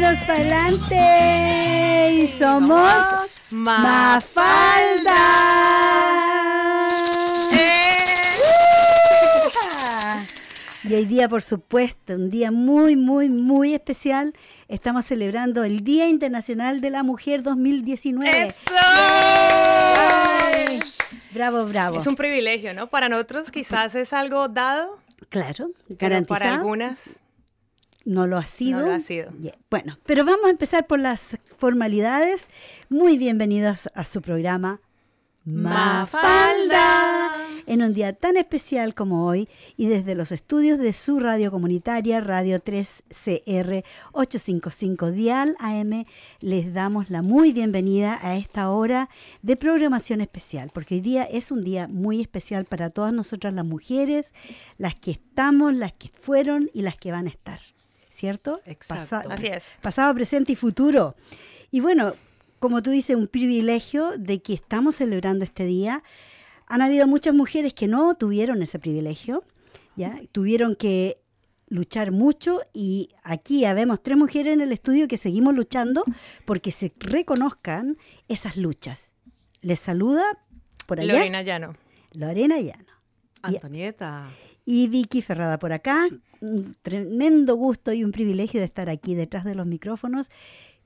manos para adelante. Y somos Mafalda. Y hoy día, por supuesto, un día muy, muy, muy especial. Estamos celebrando el Día Internacional de la Mujer 2019. ¡Eso! ¡Ay! Bravo, bravo. Es un privilegio, ¿no? Para nosotros quizás es algo dado, Claro, pero garantizado. para algunas No lo ha sido. No lo ha sido. Yeah. Bueno, pero vamos a empezar por las formalidades. Muy bienvenidos a su programa Mafalda. En un día tan especial como hoy y desde los estudios de su radio comunitaria, Radio 3CR 855 Dial AM, les damos la muy bienvenida a esta hora de programación especial, porque hoy día es un día muy especial para todas nosotras las mujeres, las que estamos, las que fueron y las que van a estar. ¿Cierto? Exacto. Así es. Pasado, presente y futuro. Y bueno, como tú dices, un privilegio de que estamos celebrando este día. Han habido muchas mujeres que no tuvieron ese privilegio, ¿ya? Tuvieron que luchar mucho y aquí habemos tres mujeres en el estudio que seguimos luchando porque se reconozcan esas luchas. Les saluda por allá Lorena Llano. Lorena Llano. Antonieta. y Vicky Ferrada por acá. Un tremendo gusto y un privilegio de estar aquí detrás de los micrófonos,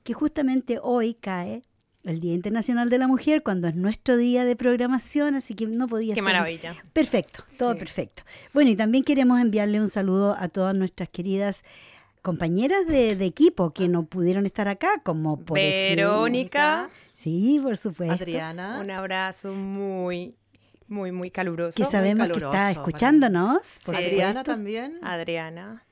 que justamente hoy cae el Día Internacional de la Mujer, cuando es nuestro día de programación, así que no podía Qué ser. maravilla. Perfecto, todo Sí. perfecto. Bueno, y también queremos enviarle un saludo a todas nuestras queridas compañeras de, de equipo que no pudieron estar acá, como por Verónica. ejemplo- Sí, por supuesto. Adriana. Un abrazo muy, muy, muy caluroso. Que sabemos que está escuchándonos. Por Sí. Adriana también. Adriana.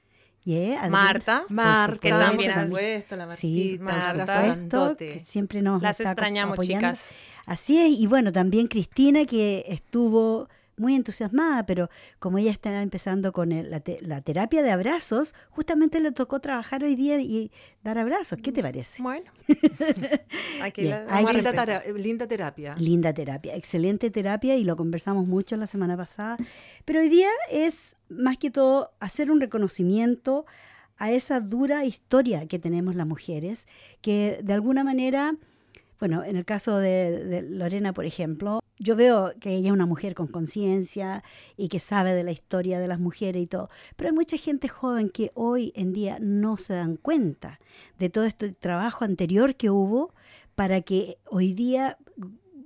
Yeah, Adriana. Marta. Marta, que también por has- supuesto, la Sí, Martita, por un Marta. supuesto, que siempre nos Las está extrañamos, apoyando. chicas. Así es, y bueno, también Cristina que estuvo muy entusiasmada, pero como ella está empezando con el- la, te- la terapia de abrazos, justamente le tocó trabajar hoy día y dar abrazos. ¿Qué te parece? Bueno. Aquí la- linda, linda terapia. Linda terapia, excelente terapia y lo conversamos mucho la semana pasada. Pero hoy día es más que todo hacer un reconocimiento a esa dura historia que tenemos las mujeres, que de alguna manera, bueno, en el caso de, de Lorena, por ejemplo, yo veo que ella es una mujer con conciencia y que sabe de la historia de las mujeres y todo, pero hay mucha gente joven que hoy en día no se dan cuenta de todo este trabajo anterior que hubo para que hoy día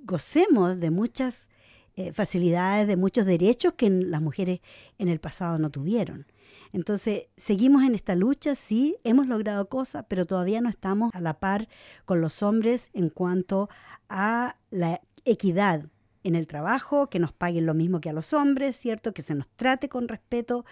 gocemos de muchas eh, facilidades, de muchos derechos que las mujeres en el pasado no tuvieron. Entonces, seguimos en esta lucha, sí, hemos logrado cosas, pero todavía no estamos a la par con los hombres en cuanto a la equidad en el trabajo, que nos paguen lo mismo que a los hombres, ¿cierto? Que se nos trate con respeto,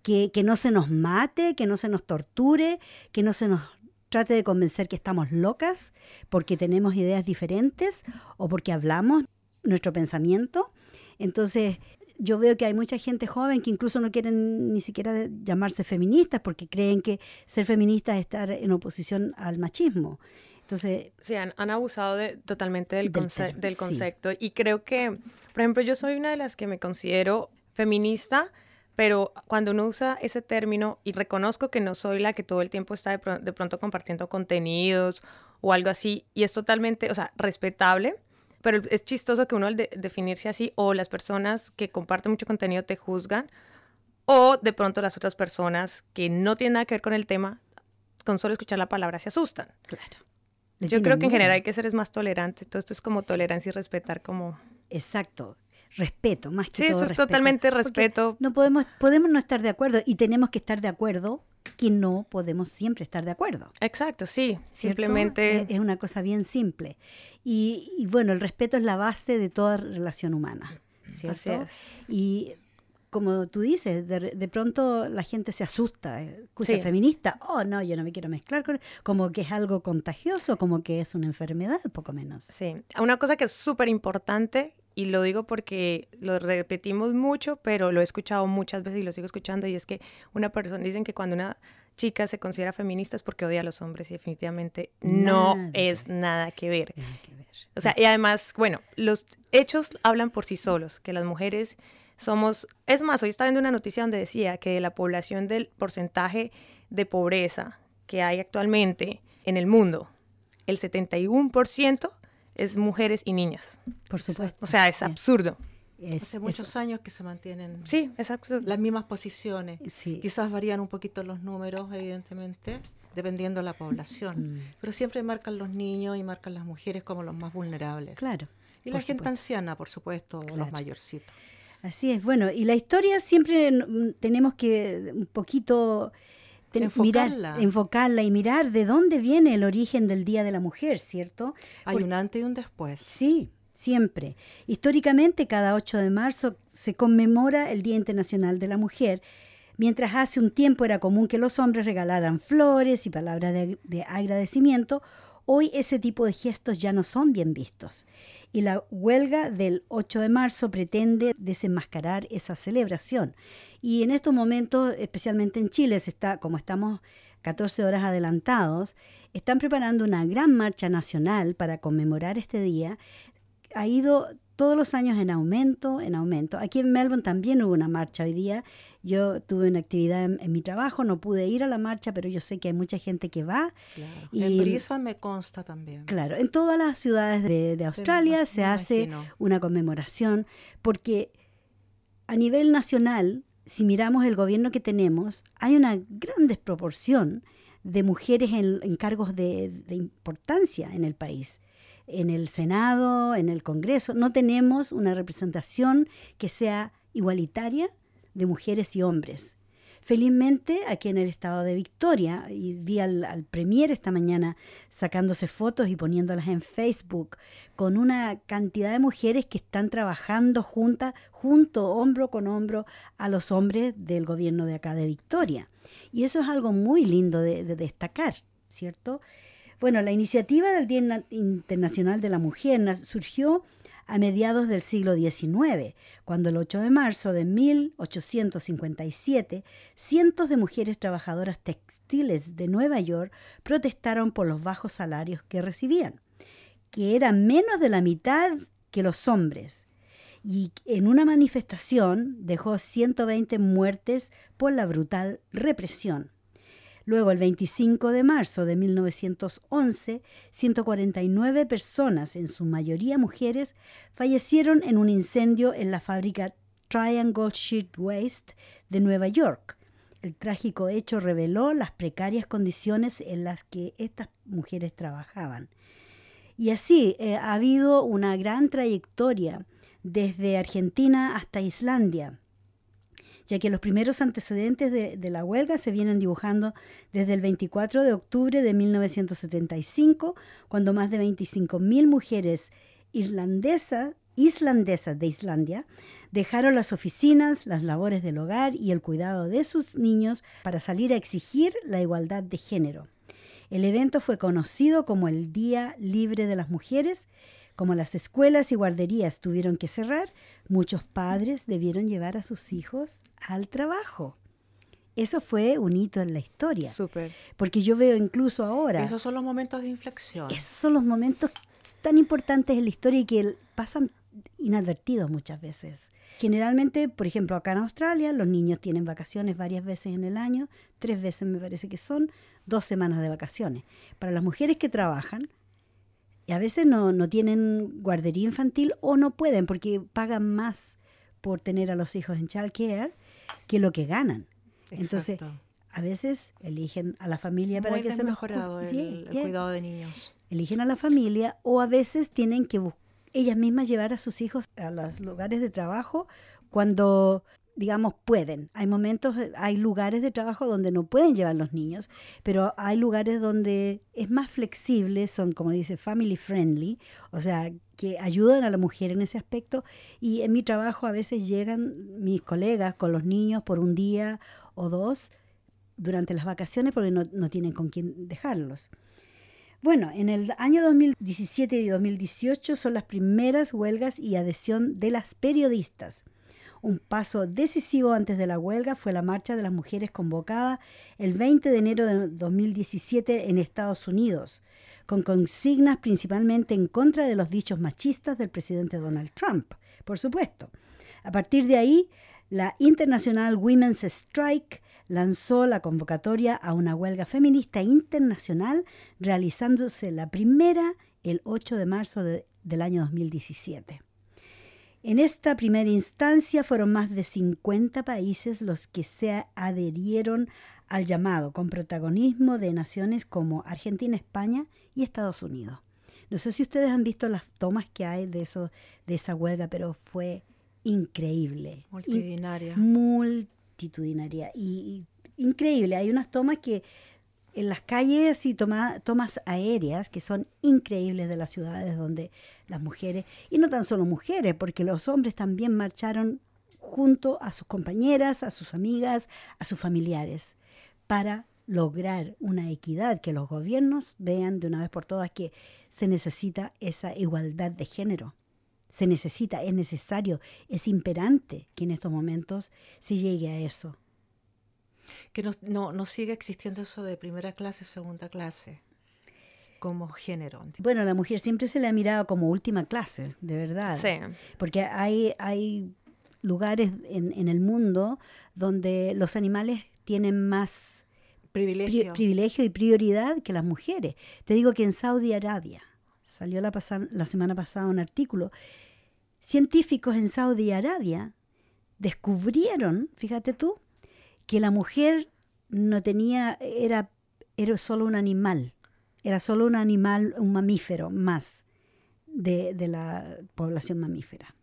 que, que no se nos mate, que no se nos torture, que no se nos trate de convencer que estamos locas porque tenemos ideas diferentes o porque hablamos nuestro pensamiento. Entonces, yo veo que hay mucha gente joven que incluso no quieren ni siquiera llamarse feministas porque creen que ser feminista es estar en oposición al machismo. Entonces, Sí, han, han abusado de, totalmente del, Del conce- del sí. concepto. Y creo que, por ejemplo, yo soy una de las que me considero feminista, pero cuando uno usa ese término y reconozco que no soy la que todo el tiempo está de, pro- de pronto compartiendo contenidos o algo así, y es totalmente, o sea, respetable, pero es chistoso que uno al de- definirse así o las personas que comparten mucho contenido te juzgan o de pronto las otras personas que no tienen nada que ver con el tema, con solo escuchar la palabra se asustan. claro. Yo creo que en general hay que ser más tolerante. Todo esto es como tolerancia y respetar como... Exacto. Respeto, más que Sí, todo eso es respeto. totalmente Porque respeto. No podemos, podemos no estar de acuerdo y tenemos que estar de acuerdo que no podemos siempre estar de acuerdo. Exacto, sí. ¿cierto? Simplemente... Es, una cosa bien simple. Y, y bueno, el respeto es la base de toda relación humana. ¿cierto? Así es. Y como tú dices, de, de pronto la gente se asusta, eh, escucha Sí. feminista, oh no, yo no me quiero mezclar con, como que es algo contagioso, como que es una enfermedad, poco menos. Sí. Una cosa que es súper importante, y lo digo porque lo repetimos mucho, pero lo he escuchado muchas veces y lo sigo escuchando, y es que una persona, dicen que cuando una chica se considera feminista es porque odia a los hombres, y definitivamente no es nada que ver. Nada que ver. O sea, y además, bueno, los hechos hablan por sí solos, que las mujeres somos, es más, hoy estaba viendo una noticia donde decía que de la población del porcentaje de pobreza que hay actualmente, en el mundo, el 71% es mujeres y niñas. Por supuesto. O sea, es absurdo. Hace muchos años que se mantienen sí, es absurdo. las mismas posiciones. Sí. Quizás varían un poquito los números, evidentemente, dependiendo de la población. Mm. Pero siempre marcan los niños y marcan las mujeres como los más vulnerables. Claro. Y la gente anciana, por supuesto, los mayorcitos. Así es, bueno, y la historia siempre tenemos que un poquito Enfocarla. mirar, enfocarla y mirar de dónde viene el origen del Día de la Mujer, ¿cierto? Hay un antes y un después. Sí, siempre. Históricamente, cada 8 de marzo se conmemora el Día Internacional de la Mujer, mientras hace un tiempo era común que los hombres regalaran flores y palabras de, de agradecimiento, hoy ese tipo de gestos ya no son bien vistos. Y la huelga del 8 de marzo pretende desenmascarar esa celebración. Y en estos momentos, especialmente en Chile, se está, como estamos 14 horas adelantados, están preparando una gran marcha nacional para conmemorar este día ha ido todos los años en aumento, en aumento. Aquí en Melbourne también hubo una marcha hoy día. Yo tuve una actividad en, en mi trabajo, no pude ir a la marcha, pero yo sé que hay mucha gente que va. Claro. Y- En Brisbane me consta también. Claro, en todas las ciudades de, de Australia se hace imagino. una conmemoración porque a nivel nacional, si miramos el gobierno que tenemos, hay una gran desproporción de mujeres en, en cargos de, de importancia en el país. En el Senado, en el Congreso, no tenemos una representación que sea igualitaria de mujeres y hombres. Felizmente, aquí en el estado de Victoria, y vi al, premier esta mañana sacándose fotos y poniéndolas en Facebook, con una cantidad de mujeres que están trabajando juntas, junto, hombro con hombro, a los hombres del gobierno de acá de Victoria. Y eso es algo muy lindo de, de destacar, ¿cierto? Bueno, la iniciativa del Día Na- Internacional de la Mujer surgió a mediados del siglo XIX, cuando el 8 de marzo de 1857, cientos de mujeres trabajadoras textiles de Nueva York protestaron por los bajos salarios que recibían, que eran menos de la mitad que los hombres. Y en una manifestación dejó 120 muertes por la brutal represión. Luego, el 25 de marzo de 1911, 149 personas, en su mayoría mujeres, fallecieron en un incendio en la fábrica Triangle Sheet Waste de Nueva York. El trágico hecho reveló las precarias condiciones en las que estas mujeres trabajaban. Y así eh, ha habido una gran trayectoria desde Argentina hasta Islandia ya que los primeros antecedentes de, la huelga se vienen dibujando desde el 24 de octubre de 1975, cuando más de 25.000 mujeres irlandesas, islandesas de Islandia dejaron las oficinas, las labores del hogar y el cuidado de sus niños para salir a exigir la igualdad de género. El evento fue conocido como el Día Libre de las Mujeres. Como las escuelas y guarderías tuvieron que cerrar, muchos padres debieron llevar a sus hijos al trabajo. Eso fue un hito en la historia. Súper. Porque yo veo incluso ahora, Esos son los momentos de inflexión. esos son los momentos tan importantes en la historia y que pasan inadvertidos muchas veces. Generalmente, por ejemplo, acá en Australia, los niños tienen vacaciones varias veces en el año, tres veces me parece que son, dos semanas de vacaciones. Para las mujeres que trabajan, y a veces no, no tienen guardería infantil o no pueden porque pagan más por tener a los hijos en child care que lo que ganan. Entonces, Exacto. a veces eligen a la familia para Muy que se los mejorado cu- el, Sí, el cuidado de niños. eligen a la familia o a veces tienen que ellas mismas llevar a sus hijos a los lugares de trabajo cuando digamos pueden. Hay momentos, eh, hay lugares de trabajo donde no pueden llevar los niños, pero hay lugares donde es más flexible, son como dice family friendly, o sea, que ayudan a la mujer en ese aspecto y en mi trabajo a veces llegan mis colegas con los niños por un día o dos durante las vacaciones porque no, no tienen con quién dejarlos. Bueno, en el año 2017 y 2018 son las primeras huelgas y adhesión de las periodistas. Un paso decisivo antes de la huelga fue la marcha de las mujeres convocada el 20 de enero de 2017 en Estados Unidos, con consignas principalmente en contra de los dichos machistas del presidente Donald Trump, por supuesto. A partir de ahí, la International Women's Strike lanzó la convocatoria a una huelga feminista internacional, realizándose la primera el 8 de marzo de- del año 2017. En esta primera instancia fueron más de 50 países los que se adherieron al llamado, con protagonismo de naciones como Argentina, España y Estados Unidos. No sé si ustedes han visto las tomas que hay de, eso, de esa huelga, pero fue increíble. Multitudinaria. Multitudinaria. Y, y increíble. Hay unas tomas que en las calles y toma- tomas aéreas que son increíbles de las ciudades donde las mujeres, y no tan solo mujeres, porque los hombres también marcharon junto a sus compañeras, a sus amigas, a sus familiares, para lograr una equidad, que los gobiernos vean de una vez por todas que se necesita esa igualdad de género. Se necesita, es necesario, es imperante que en estos momentos se llegue a eso. Que no, no, no sigue existiendo eso de primera clase, segunda clase, como género. Bueno, la mujer siempre se le ha mirado como última clase, de verdad. Sí. Porque hay, hay lugares en, en el mundo donde los animales tienen más pri- Privilegio. privilegio y prioridad que las mujeres. Te digo que en Saudi Arabia, salió la, pasa- la semana pasada un artículo, científicos en Saudi Arabia descubrieron, fíjate tú, que la mujer no tenía, era, era solo un animal, era solo un animal, un mamífero más de, de la población mamífera.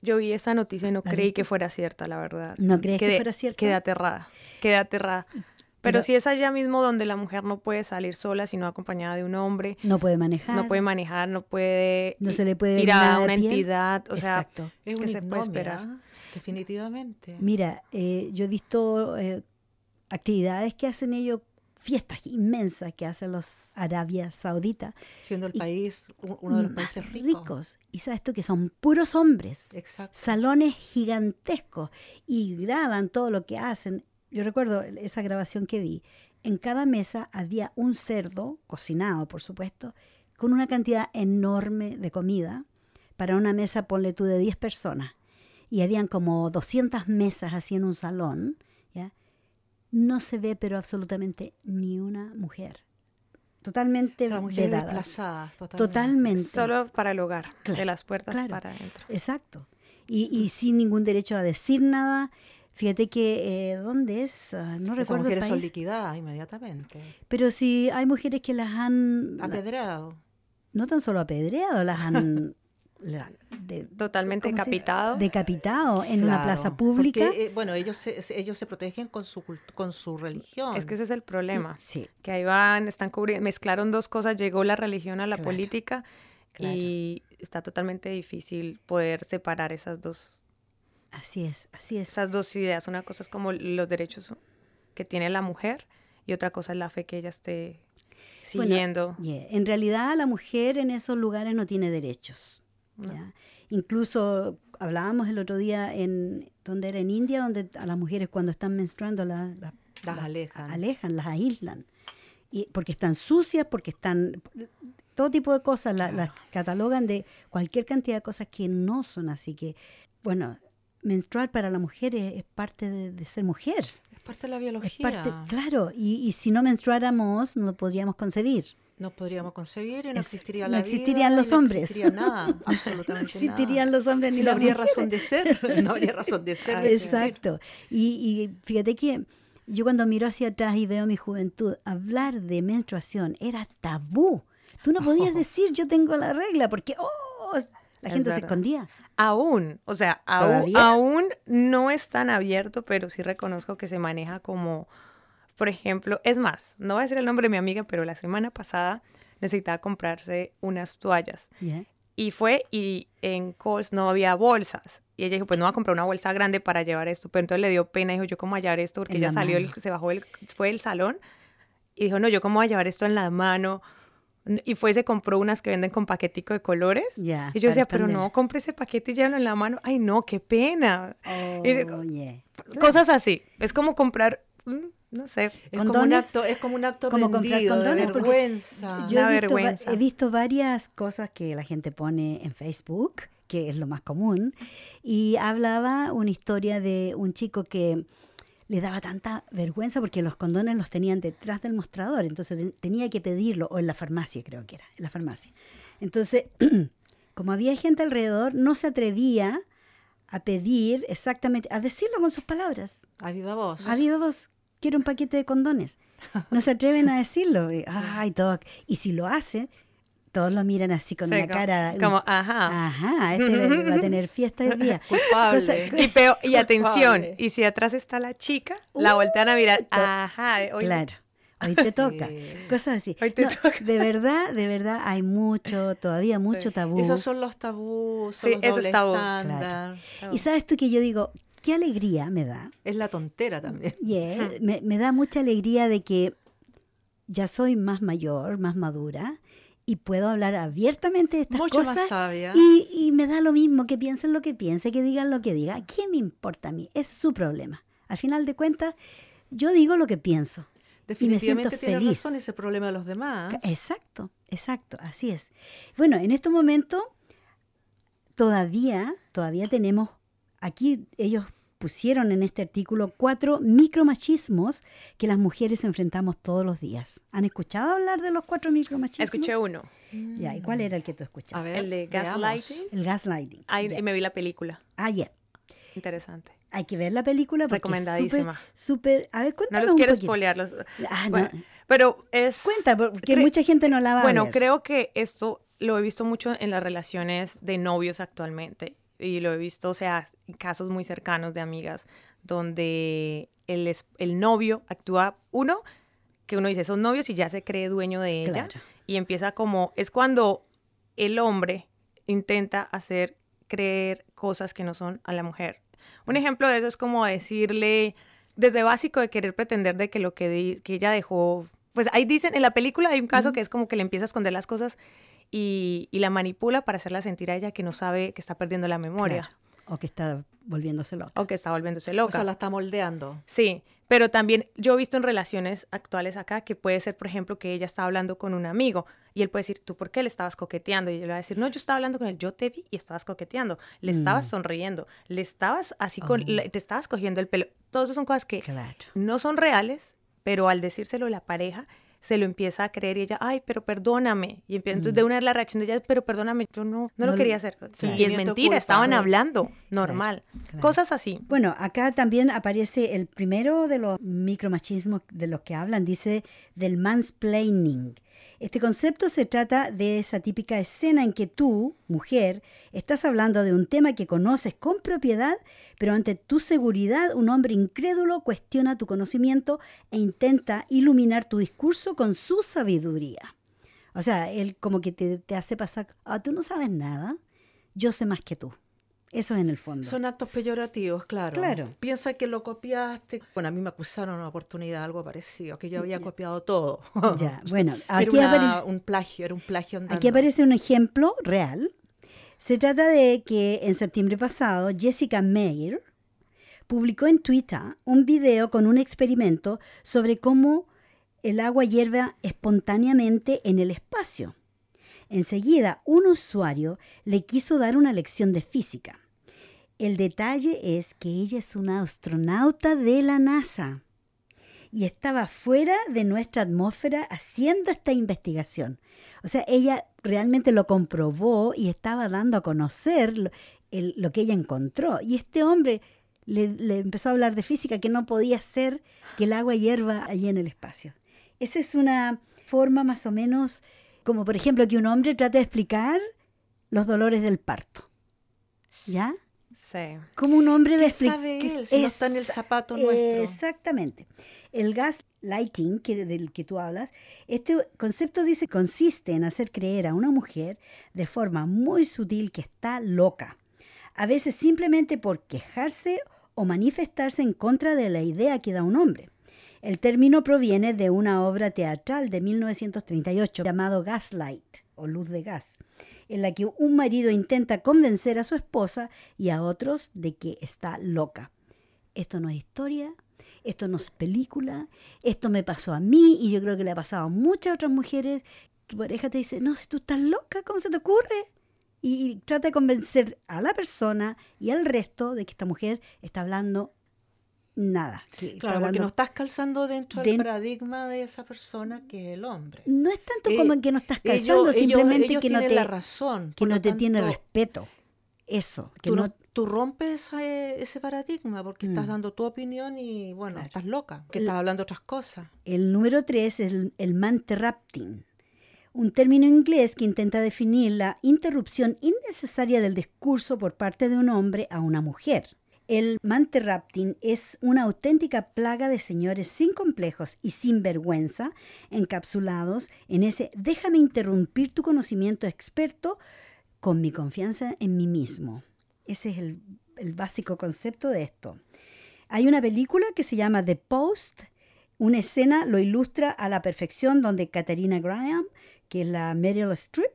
Yo vi esa noticia y no ¿La creí que fuera cierta, la verdad. ¿No crees que fuera cierta? Quedé aterrada, quedé aterrada. Pero, Pero- si es allá mismo donde la mujer no puede salir sola, sino acompañada de un hombre, No puede manejar. no puede manejar, no puede No se le puede ir a una entidad, o sea, Exacto. Es ¿qué una se puede esperar? Definitivamente. Mira, eh, yo he visto eh, actividades que hacen ellos, fiestas inmensas que hacen los Arabia Saudita. Siendo el y- país uno de los más países ricos. Y sabes tú que son puros hombres. Exacto. Salones gigantescos y graban todo lo que hacen. Yo recuerdo esa grabación que vi. En cada mesa había un cerdo, cocinado por supuesto, con una cantidad enorme de comida para una mesa, ponle tú, de 10 personas. Y habían como 200 mesas así en un salón. ¿ya? No se ve pero absolutamente ni una mujer. Totalmente O sea, mujeres vedada. desplazadas totalmente. Totalmente. solo para el hogar, Claro, de las puertas claro. para adentro. Exacto. Y, y sin ningún derecho a decir nada. Fíjate que, eh, ¿dónde es? Ah, no Esas recuerdo el mujeres son país. liquidadas inmediatamente. Pero sí hay mujeres que las han, la- Apedreado. no tan solo apedreado, las han la- de- Totalmente decapitado. decapitado en una plaza pública. Porque, eh, bueno, ellos se, ellos se protegen con su, con su religión. Es que ese es el problema. Sí, Que ahí van, están cubriendo, mezclaron dos cosas, llegó la religión a la Claro, política claro. y está totalmente difícil poder separar esas dos, así es, así es. esas dos ideas. Una cosa es como los derechos que tiene la mujer y otra cosa es la fe que ella esté Bueno, siguiendo. Yeah, En realidad la mujer en esos lugares no tiene derechos. ¿Ya? Incluso hablábamos el otro día en donde era en India, donde a las mujeres cuando están menstruando la- la- Las alejan. alejan, las aíslan. Y porque están sucias, porque están todo tipo de cosas, la- las catalogan de cualquier cantidad de cosas que no son así que, bueno, menstruar para la mujer es, es parte de, de ser mujer. Es parte de la Es biología. parte, claro, y, y si no menstruáramos no podríamos concebir. No podríamos conseguir y no existiría no la existirían vida, los no hombres. existiría nada, No absolutamente existirían nada. los hombres ni no habría mujeres. razón de ser. No habría razón de ser. de. Exacto. Y, y fíjate que yo cuando miro hacia atrás y veo mi juventud, hablar de menstruación era tabú. Tú no podías decir yo tengo la regla porque oh, la Es gente se escondía. Aún, o sea, aún, aún no es tan abierto, pero sí reconozco que se maneja como, por ejemplo, es más, no voy a decir el nombre de mi amiga, pero la semana pasada necesitaba comprarse unas toallas. ¿ya? Y fue y en Coles no había bolsas. Y ella dijo, pues no va a comprar una bolsa grande para llevar esto. Pero entonces le dio pena, dijo, yo cómo voy a llevar esto, porque En ella la salió, el- se bajó, el, fue del salón y dijo, no, yo cómo voy a llevar esto en la mano. Y fue y se compró unas que venden con paquetico de colores. Ya, y yo decía, pero no, compre ese paquete y llévalo en la mano. Ay, no, qué pena. Y digo, Oye. Cosas así. Es como comprar, no sé. Es como, un ¿Condones? acto, es como un acto Como de condones, porque vergüenza. Yo Una he visto, va- vergüenza. he visto varias cosas que la gente pone en Facebook, que es lo más común, y hablaba una historia de un chico que le daba tanta vergüenza porque los condones los tenían detrás del mostrador, entonces ten- tenía que pedirlo, o en la farmacia creo que era, en la farmacia. Entonces, como había gente alrededor, no se atrevía a pedir exactamente, a decirlo con sus palabras. A viva voz. A viva voz, quiero un paquete de condones. No se atreven a decirlo. Ay, todo. Y si lo hacen, todos lo miran así con Sí, una cara. como, ajá. Ajá, este va a tener fiesta hoy día. Culpable. Cosa- Y, peo- y atención, Culpable. y si atrás está la chica, la voltean a mirar. Ajá, oye, Claro. Hoy te toca. Sí. Cosas así. Hoy te No, toca. De verdad, de verdad, hay mucho, todavía mucho tabú. Esos son los tabús, son Sí, los es doble tabú. estándar. Y sabes tú que yo digo, qué alegría me da. Es la tontera también. Yeah, me, me da mucha alegría de que ya soy más mayor, más madura y puedo hablar abiertamente de estas Mucho más cosas. sabia. Y, y me da lo mismo que piensen lo que piensen, que digan lo que digan. ¿Qué me importa a mí? Es su problema. Al final de cuentas, yo digo lo que pienso. y me siento Definitivamente tiene feliz. razón ese problema de los demás. Exacto, exacto, así es. Bueno, en este momento todavía, todavía tenemos, aquí ellos pusieron en este artículo cuatro micromachismos que las mujeres enfrentamos todos los días. ¿Han escuchado hablar de los cuatro micromachismos? escuché uno, Ya, ¿y cuál era el que tú A escuchaste? ver, el de gaslighting. El gaslighting. Ay, Ya. y me vi la película. Ah, ya. Interesante. Hay que ver la película porque es Recomendadísima. súper, súper, a ver, No cuéntanos los un quiero spoilearlos. Ah, no. Bueno, pero es... Cuenta, porque mucha gente no la va a Bueno, ver. creo que esto lo he visto mucho en las relaciones de novios actualmente. Y lo he visto, o sea, casos muy cercanos de amigas, donde el, es- el novio actúa, uno, que uno dice, son novios y ya se cree dueño de ella. Claro. Y empieza como, es cuando el hombre intenta hacer creer cosas que no son a la mujer. Un ejemplo de eso es como decirle, desde básico de querer pretender de que lo que, que ella dejó, pues ahí dicen, en la película hay un caso que es como que le empieza a esconder las cosas y, y la manipula para hacerla sentir a ella que no sabe que está perdiendo la memoria Claro. O que está volviéndose loca. o que está volviéndose O loca. sea, la está moldeando. Sí, pero también yo he visto en relaciones actuales acá que puede ser, por ejemplo, que ella está hablando con un amigo y él puede decir, ¿tú por qué le estabas coqueteando? Y ella le va a decir, no, yo estaba hablando con él, yo te vi y estabas coqueteando, le estabas sonriendo, le estabas así con, Oh. le- te estabas cogiendo el pelo. Todas esas son cosas que Claro. no son reales, pero al decírselo la pareja se lo empieza a creer y ella, ay, pero perdóname. Y empieza, entonces de una la reacción de ella, pero perdóname, yo no, no, No lo quería hacer. Claro. Y es mentira, estaban hablando, normal. claro. Cosas así. Bueno, acá también aparece el primero de los micromachismos de los que hablan, dice del mansplaining. Este concepto se trata de esa típica escena en que tú, mujer, estás hablando de un tema que conoces con propiedad, pero ante tu seguridad un hombre incrédulo cuestiona tu conocimiento e intenta iluminar tu discurso con su sabiduría. O sea, él como que te, te hace pasar, ah, tú no sabes nada, yo sé más que tú. Eso es en el fondo. Son actos peyorativos, claro. Claro. Piensa que lo copiaste. Bueno, a mí me acusaron una oportunidad, algo parecido, que yo había copiado todo. Ya, bueno, Era aquí, una- apare- un plagio, era un plagio andando. aquí aparece un ejemplo real. Se trata de que en septiembre pasado Jessica Meir publicó en Twitter un video con un experimento sobre cómo el agua hierve espontáneamente en el espacio. Enseguida, un usuario le quiso dar una lección de física. El detalle es que ella es una astronauta de la NASA y estaba fuera de nuestra atmósfera haciendo esta investigación. O sea, ella realmente lo comprobó y estaba dando a conocer lo, que ella encontró. Y este hombre le, le empezó a hablar de física, que no podía ser que el agua hierva allí en el espacio. Esa es una forma más o menos como, por ejemplo, que un hombre trate de explicar los dolores del parto. ¿Ya? Sí. ¿Cómo un hombre ¿Qué sabe él si no está en el zapato nuestro? Exactamente. El gaslighting, que, del que tú hablas, este concepto dice consiste en hacer creer a una mujer de forma muy sutil que está loca. A veces simplemente por quejarse o manifestarse en contra de la idea que da un hombre. El término proviene de una obra teatral de 1938 llamado Gaslight o Luz de Gas, en la que un marido intenta convencer a su esposa y a otros de que está loca. Esto no es historia, esto no es película, esto me pasó a mí y yo creo que le ha pasado a muchas otras mujeres. Tu pareja te dice, no, si tú estás loca, ¿cómo se te ocurre? Y, y trata de convencer a la persona y al resto de que esta mujer está hablando nada. que Claro, porque no estás calzando dentro Den- del paradigma de esa persona que es el hombre. no es tanto Eh, como en que no estás calzando, ellos- simplemente ellos que no te, la razón. que no te tiene respeto. Eso, que Tú, no, no- tú rompes ese, ese paradigma porque estás Mm. dando tu opinión y, bueno, Claro. estás loca, que estás hablando otras cosas. El número tres es el, el manterrupting, un término inglés que intenta definir la interrupción innecesaria del discurso por parte de un hombre a una mujer. El manterrupting es una auténtica plaga de señores sin complejos y sin vergüenza, encapsulados en ese déjame interrumpir tu conocimiento experto con mi confianza en mí mismo. Ese es el, el básico concepto de esto. Hay una película que se llama The Post. Una escena lo ilustra a la perfección donde Katarina Graham, que es la Meryl Streep,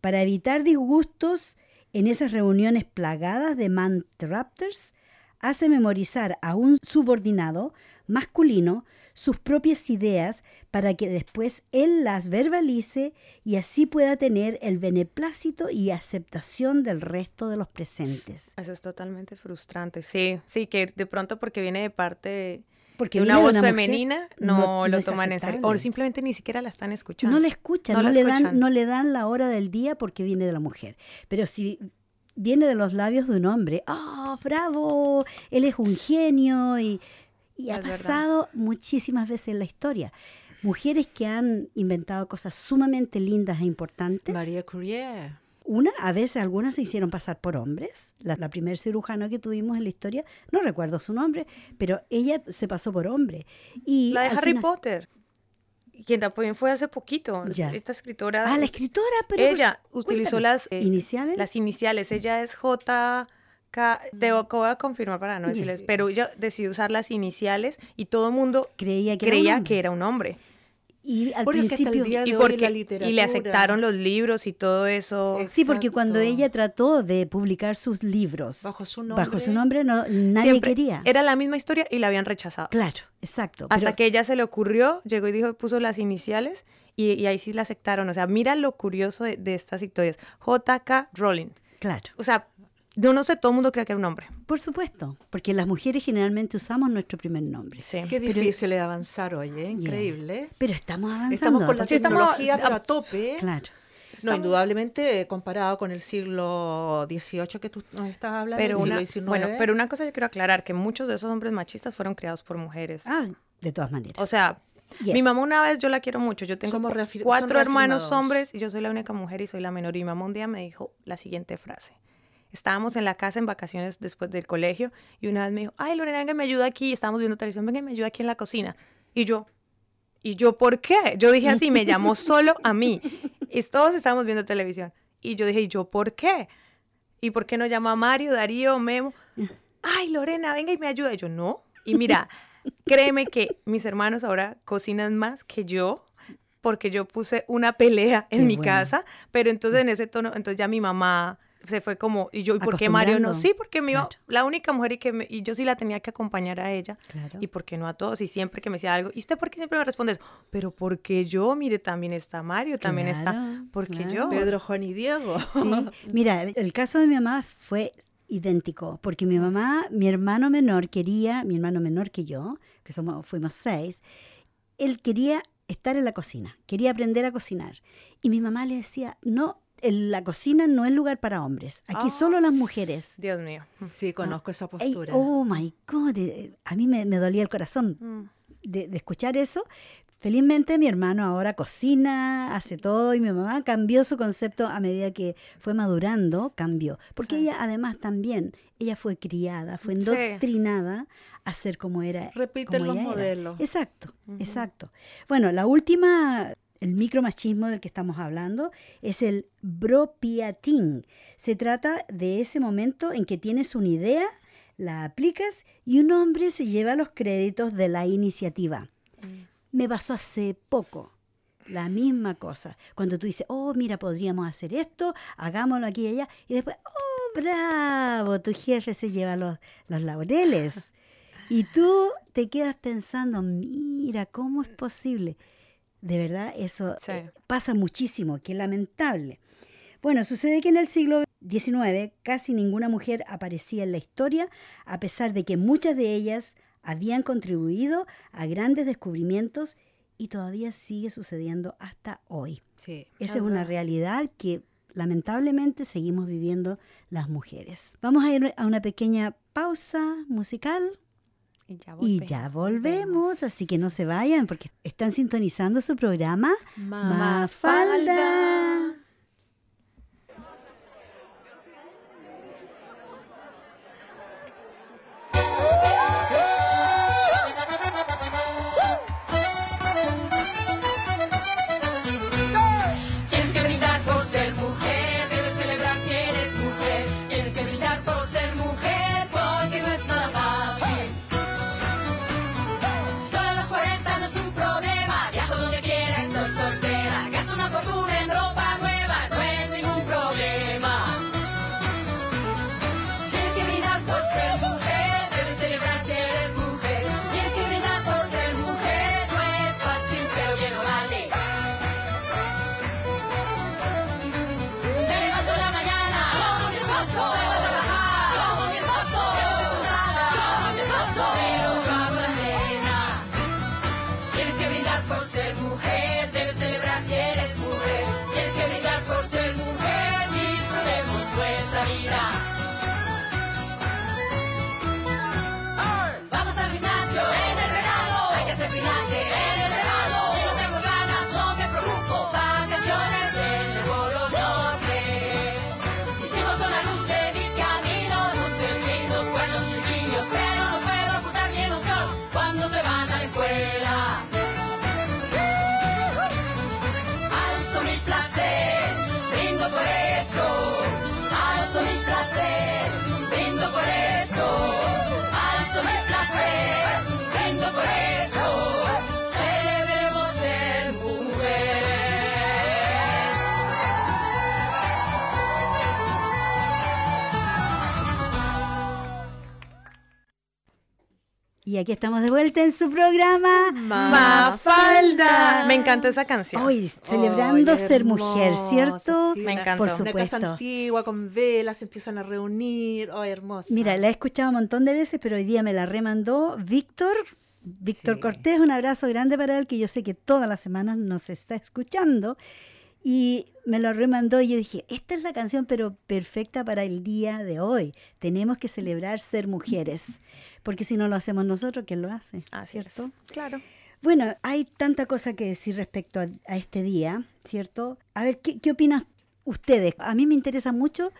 para evitar disgustos en esas reuniones plagadas de manterrupters, hace memorizar a un subordinado masculino sus propias ideas para que después él las verbalice y así pueda tener el beneplácito y aceptación del resto de los presentes. Eso es totalmente frustrante. Sí, sí, que de pronto porque viene de parte Porque una voz mujer, femenina, no, lo toman en serio. O simplemente ni siquiera la están escuchando. No le escuchan, No no, la le dan, escuchan. no le dan la hora del día porque viene de la mujer. Pero si viene de los labios de un hombre, ¡oh, bravo! Él es un genio y, y ha Es verdad. pasado muchísimas veces en la historia. Mujeres que han inventado cosas sumamente lindas e importantes. María Curie. Una, a veces algunas se hicieron pasar por hombres. La, la primer cirujano que tuvimos en la historia, no recuerdo su nombre, pero ella se pasó por hombre. Y La de Harry final- Potter, quien también fue hace poquito. Ya. Esta escritora. Ah, la escritora, pero... ella pues, utilizó cuéntame. las eh, ¿Iniciales? Las iniciales. Ella es J. K. Debo voy a confirmar para no decirles, pero ella decidió usar las iniciales y todo el mundo creía que era un creía hombre. que era un hombre. Y al Bueno, es que hasta el principio... día de Y, hoy porque, la y le aceptaron los libros y todo eso. Sí, porque cuando ella trató de publicar sus libros Bajo su bajo su nombre, nombre, no, nadie Siempre quería. Era la misma historia y la habían rechazado. Claro, exacto. Hasta pero- que ella se le ocurrió, llegó y dijo, puso las iniciales y, y ahí sí la aceptaron. O sea, mira lo curioso de, de estas historias. J.K. Rowling. Claro, O sea, yo no sé, todo el mundo cree que era un hombre. por supuesto, porque las mujeres generalmente usamos nuestro primer nombre. Sí. Qué Pero- difícil es avanzar hoy, ¿eh? Increíble. Pero estamos avanzando. Estamos con la Sí, estamos- tecnología pero a- a tope. Claro. No, indudablemente comparado con el siglo XVIII que tú nos estás hablando, Pero el una, siglo XIX. bueno, pero una cosa yo quiero aclarar, que muchos de esos hombres machistas fueron criados por mujeres. Ah, de todas maneras. O sea, Yes. mi mamá una vez, yo la quiero mucho, yo tengo cuatro hermanos hombres y yo soy la única mujer y soy la menor. Y mi mamá un día me dijo la siguiente frase. Estábamos en la casa en vacaciones después del colegio y una vez me dijo, ay Lorena, venga, me ayuda aquí, estábamos viendo televisión, venga, me ayuda aquí en la cocina. Y yo, ¿y yo por qué? Yo dije así, me llamó solo a mí. Y todos estábamos viendo televisión. Y yo dije, ¿y yo por qué? ¿Y por qué no llama a Mario, Darío, Memo? Ay, Lorena, venga y me ayuda. Y yo, no. Y mira, créeme que mis hermanos ahora cocinan más que yo porque yo puse una pelea en Qué mi bueno. casa, pero entonces en ese tono, entonces ya mi mamá se fue como, y yo, ¿y por qué Mario no? Sí, porque mi Claro. la única mujer y que me- y yo sí la tenía que acompañar a ella. Claro. ¿Y por qué no a todos? Y siempre que me decía algo, ¿y usted por qué siempre me responde eso? Pero porque yo, mire, también está Mario, también está, porque claro. yo. Pedro, Juan y Diego. Sí. Mira, el caso de mi mamá fue idéntico, porque mi mamá, mi hermano menor quería, mi hermano menor que yo, que somos, fuimos seis, él quería estar en la cocina, quería aprender a cocinar. Y mi mamá le decía, no, en la cocina no es lugar para hombres, aquí solo las mujeres. Dios mío. Sí, conozco esa Ey, postura. oh my God, eh, a mí me, me dolía el corazón Mm. de, de escuchar eso. Felizmente mi hermano ahora cocina, hace todo y mi mamá cambió su concepto a medida que fue madurando, cambió. Porque Sí. ella además también, ella fue criada, fue Sí. endoctrinada a ser como era. Repiten como los era. modelos. Exacto, exacto. Bueno, la última, el micromachismo del que estamos hablando es el bropiating. Se trata de ese momento en que tienes una idea, la aplicas y un hombre se lleva los créditos de la iniciativa. Me pasó hace poco. La misma cosa. Cuando tú dices, oh, mira, podríamos hacer esto, hagámoslo aquí y allá. Y después, oh, bravo, tu jefe se lleva los, los laureles. Y tú te quedas pensando, mira, ¿cómo es posible? De verdad, eso Sí. eh, pasa muchísimo, qué lamentable. Bueno, sucede que en el siglo XIX casi ninguna mujer aparecía en la historia, a pesar de que muchas de ellas habían contribuido a grandes descubrimientos y todavía sigue sucediendo hasta hoy. Sí. Esa es una realidad que lamentablemente seguimos viviendo las mujeres. Vamos a ir a una pequeña pausa musical Y ya y volvemos. ya volvemos, así que no se vayan porque están sintonizando su programa Mafalda. Tienes mi placer, brindo Y aquí estamos de vuelta en su programa Mafalda. Me encantó esa canción. Hoy celebrando Ay, ser mujer, ¿cierto? sí, Me encantó. Por Una casa antigua con velas, se empiezan a reunir. Oh, hermosa. Mira, la he escuchado un montón de veces, pero hoy día me la remandó Víctor. Víctor Sí. Cortés, un abrazo grande para él, que yo sé que todas las semanas nos está escuchando. Y me lo remandó y yo dije, esta es la canción, pero perfecta para el día de hoy. Tenemos que celebrar ser mujeres, porque si no lo hacemos nosotros, ¿quién lo hace? Así es. ¿Cierto? Claro. Bueno, hay tanta cosa que decir respecto a, a este día, ¿cierto? A ver, ¿qué, qué opinan ustedes? A mí me interesa mucho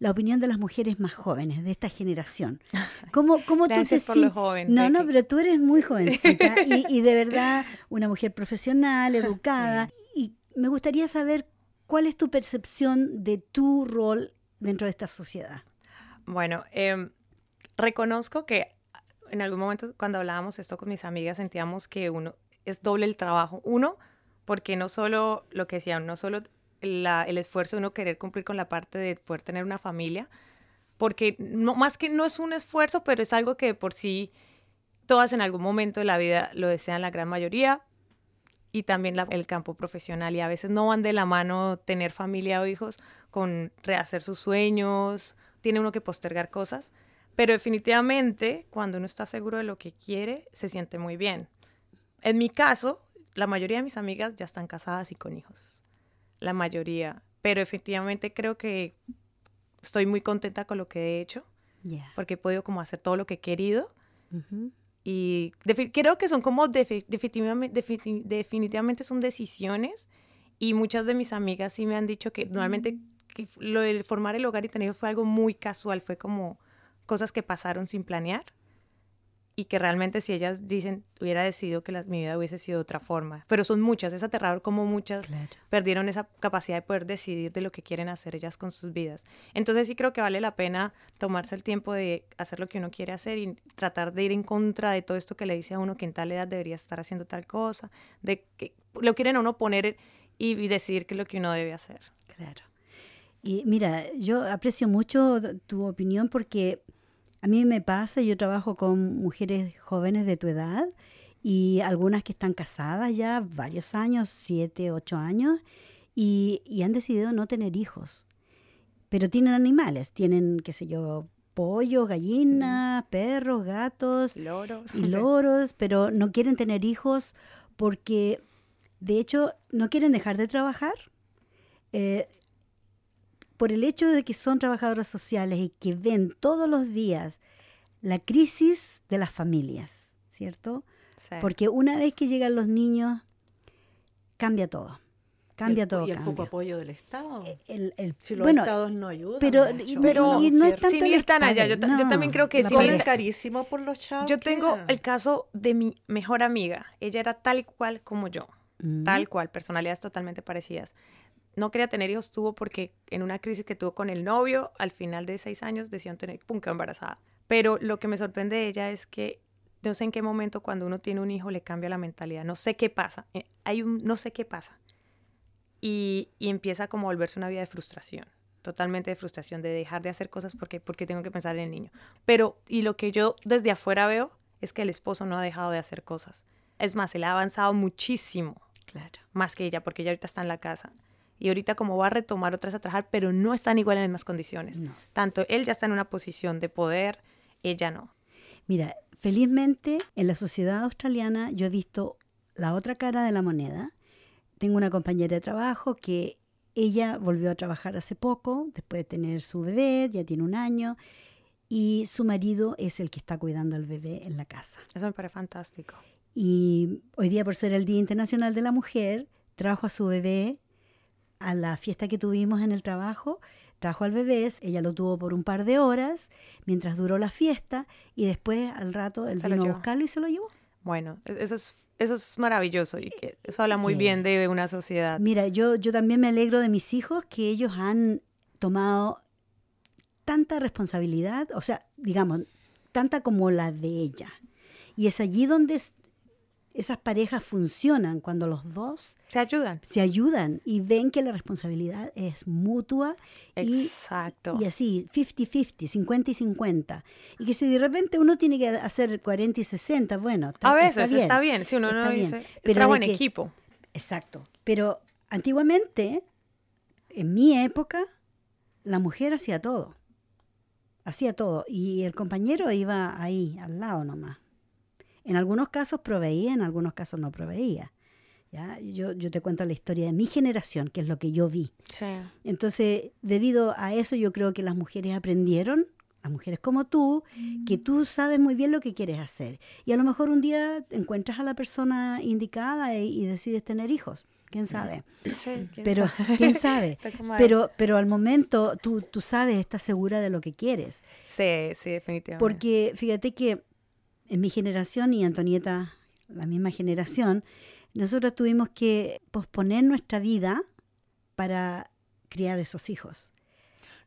la opinión de las mujeres más jóvenes, de esta generación. ¿Cómo, cómo tú te por No, no, pero tú eres muy jovencita y, y de verdad una mujer profesional, educada. Y me gustaría saber cuál es tu percepción de tu rol dentro de esta sociedad. Bueno, em, reconozco que en algún momento cuando hablábamos esto con mis amigas sentíamos que uno es doble el trabajo. Uno, porque no solo lo que decían, no solo el esfuerzo de uno querer cumplir con la parte de poder tener una familia, porque más que no es un esfuerzo, pero es algo que por sí todas en algún momento de la vida lo desean la gran mayoría, y también la- el campo profesional y a veces no van de la mano tener familia o hijos con rehacer sus sueños, tiene uno que postergar cosas, pero definitivamente cuando uno está seguro de lo que quiere, se siente muy bien. En mi caso, la mayoría de mis amigas ya están casadas y con hijos, la mayoría, pero definitivamente creo que estoy muy contenta con lo que he hecho, Ya. porque he podido como hacer todo lo que he querido Ujú. Y creo que son como defi- definitivamente, defini- definitivamente son decisiones y muchas de mis amigas sí me han dicho que normalmente que f- lo de formar el hogar y tener fue algo muy casual, fue como cosas que pasaron sin planear y que realmente si ellas dicen hubiera decidido que la- mi vida hubiese sido de otra forma, pero son muchas, es aterrador como muchas Claro. perdieron esa capacidad de poder decidir de lo que quieren hacer ellas con sus vidas. Entonces sí creo que vale la pena tomarse el tiempo de hacer lo que uno quiere hacer y tratar de ir en contra de todo esto que le dice a uno que en tal edad debería estar haciendo tal cosa, de que lo quieren a uno poner y, y decidir qué es lo que uno debe hacer. Claro. Y mira, yo aprecio mucho tu opinión porque a mí me pasa, yo trabajo con mujeres jóvenes de tu edad y algunas que están casadas ya varios años, siete, ocho años, y, y han decidido no tener hijos. pero tienen animales, tienen, qué sé yo, pollos, gallinas, perros, gatos Loros. y loros, pero no quieren tener hijos porque, de hecho, no quieren dejar de trabajar. eh, por el hecho de que son trabajadoras sociales y que ven todos los días la crisis de las familias, ¿cierto? Sí. Porque una vez que llegan los niños, cambia todo. Cambia el, todo. Y el poco apoyo del Estado. El- el- si los bueno, estados no ayudan. pero- pero- y no es tanto ir tan allá, yo, también creo que sí. ahorita- carísimo por los chavos. Yo tengo el caso de mi mejor amiga. Ella era tal cual como yo. Mm. Tal cual, personalidades totalmente parecidas. No quería tener hijos, tuvo porque en una crisis que tuvo con el novio, al final de seis años decían tener, pum, quedó embarazada. Pero lo que me sorprende de ella es que no sé en qué momento cuando uno tiene un hijo le cambia la mentalidad. No sé qué pasa. eh, Hay un no sé qué pasa. Y, y empieza como a volverse una vida de frustración. Totalmente de frustración, de dejar de hacer cosas porque, porque tengo que pensar en el niño. Pero, y lo que yo desde afuera veo es que el esposo no ha dejado de hacer cosas. Es más, él ha avanzado muchísimo Claro. más que ella, porque ella ahorita está en la casa. Y ahorita como va a retomar otras a trabajar, pero no están igual en las mismas condiciones. No. Tanto él ya está en una posición de poder, ella no. Mira, felizmente en la sociedad australiana yo he visto la otra cara de la moneda. Tengo una compañera de trabajo que ella volvió a trabajar hace poco, después de tener su bebé, ya tiene un año, y su marido es el que está cuidando al bebé en la casa. Eso me parece fantástico. Y hoy día, por ser el Día Internacional de la Mujer, trajo a su bebé a la fiesta que tuvimos en el trabajo. Trajo al bebé, ella lo tuvo por un par de horas mientras duró la fiesta y después al rato él Se vino a buscarlo y se lo llevó. Bueno, e- eso es, eso es maravilloso y eso habla muy que- bien de una sociedad. Mira, yo, yo también me alegro de mis hijos que ellos han tomado tanta responsabilidad, o sea, digamos, tanta como la de ella. Y es allí donde esas parejas funcionan, cuando los dos Se ayudan. se ayudan y ven que la responsabilidad es mutua y, Exacto. y así, 50-50, 50 y 50. Y que si de repente uno tiene que hacer 40 y 60, bueno, está, a veces está bien. está bien, si uno no está bien. dice, Pero es trabajo de en que- equipo. Exacto. Pero antiguamente, en mi época, la mujer hacía todo. Hacía todo. Y el compañero iba ahí, al lado nomás. En algunos casos proveía, en algunos casos no proveía. ¿ya? Yo, yo te cuento la historia de mi generación, que es lo que yo vi. Sí. Entonces, debido a eso, yo creo que las mujeres aprendieron, las mujeres como tú, que tú sabes muy bien lo que quieres hacer. Y a lo mejor un día encuentras a la persona indicada y, y decides tener hijos. ¿Quién sabe? Sí, ¿quién Pero, sabe? ¿quién sabe? Pero, pero al momento tú, tú sabes, estás segura de lo que quieres. Sí, sí, definitivamente. Porque fíjate que en mi generación y Antonieta, la misma generación, nosotros tuvimos que posponer nuestra vida para criar esos hijos.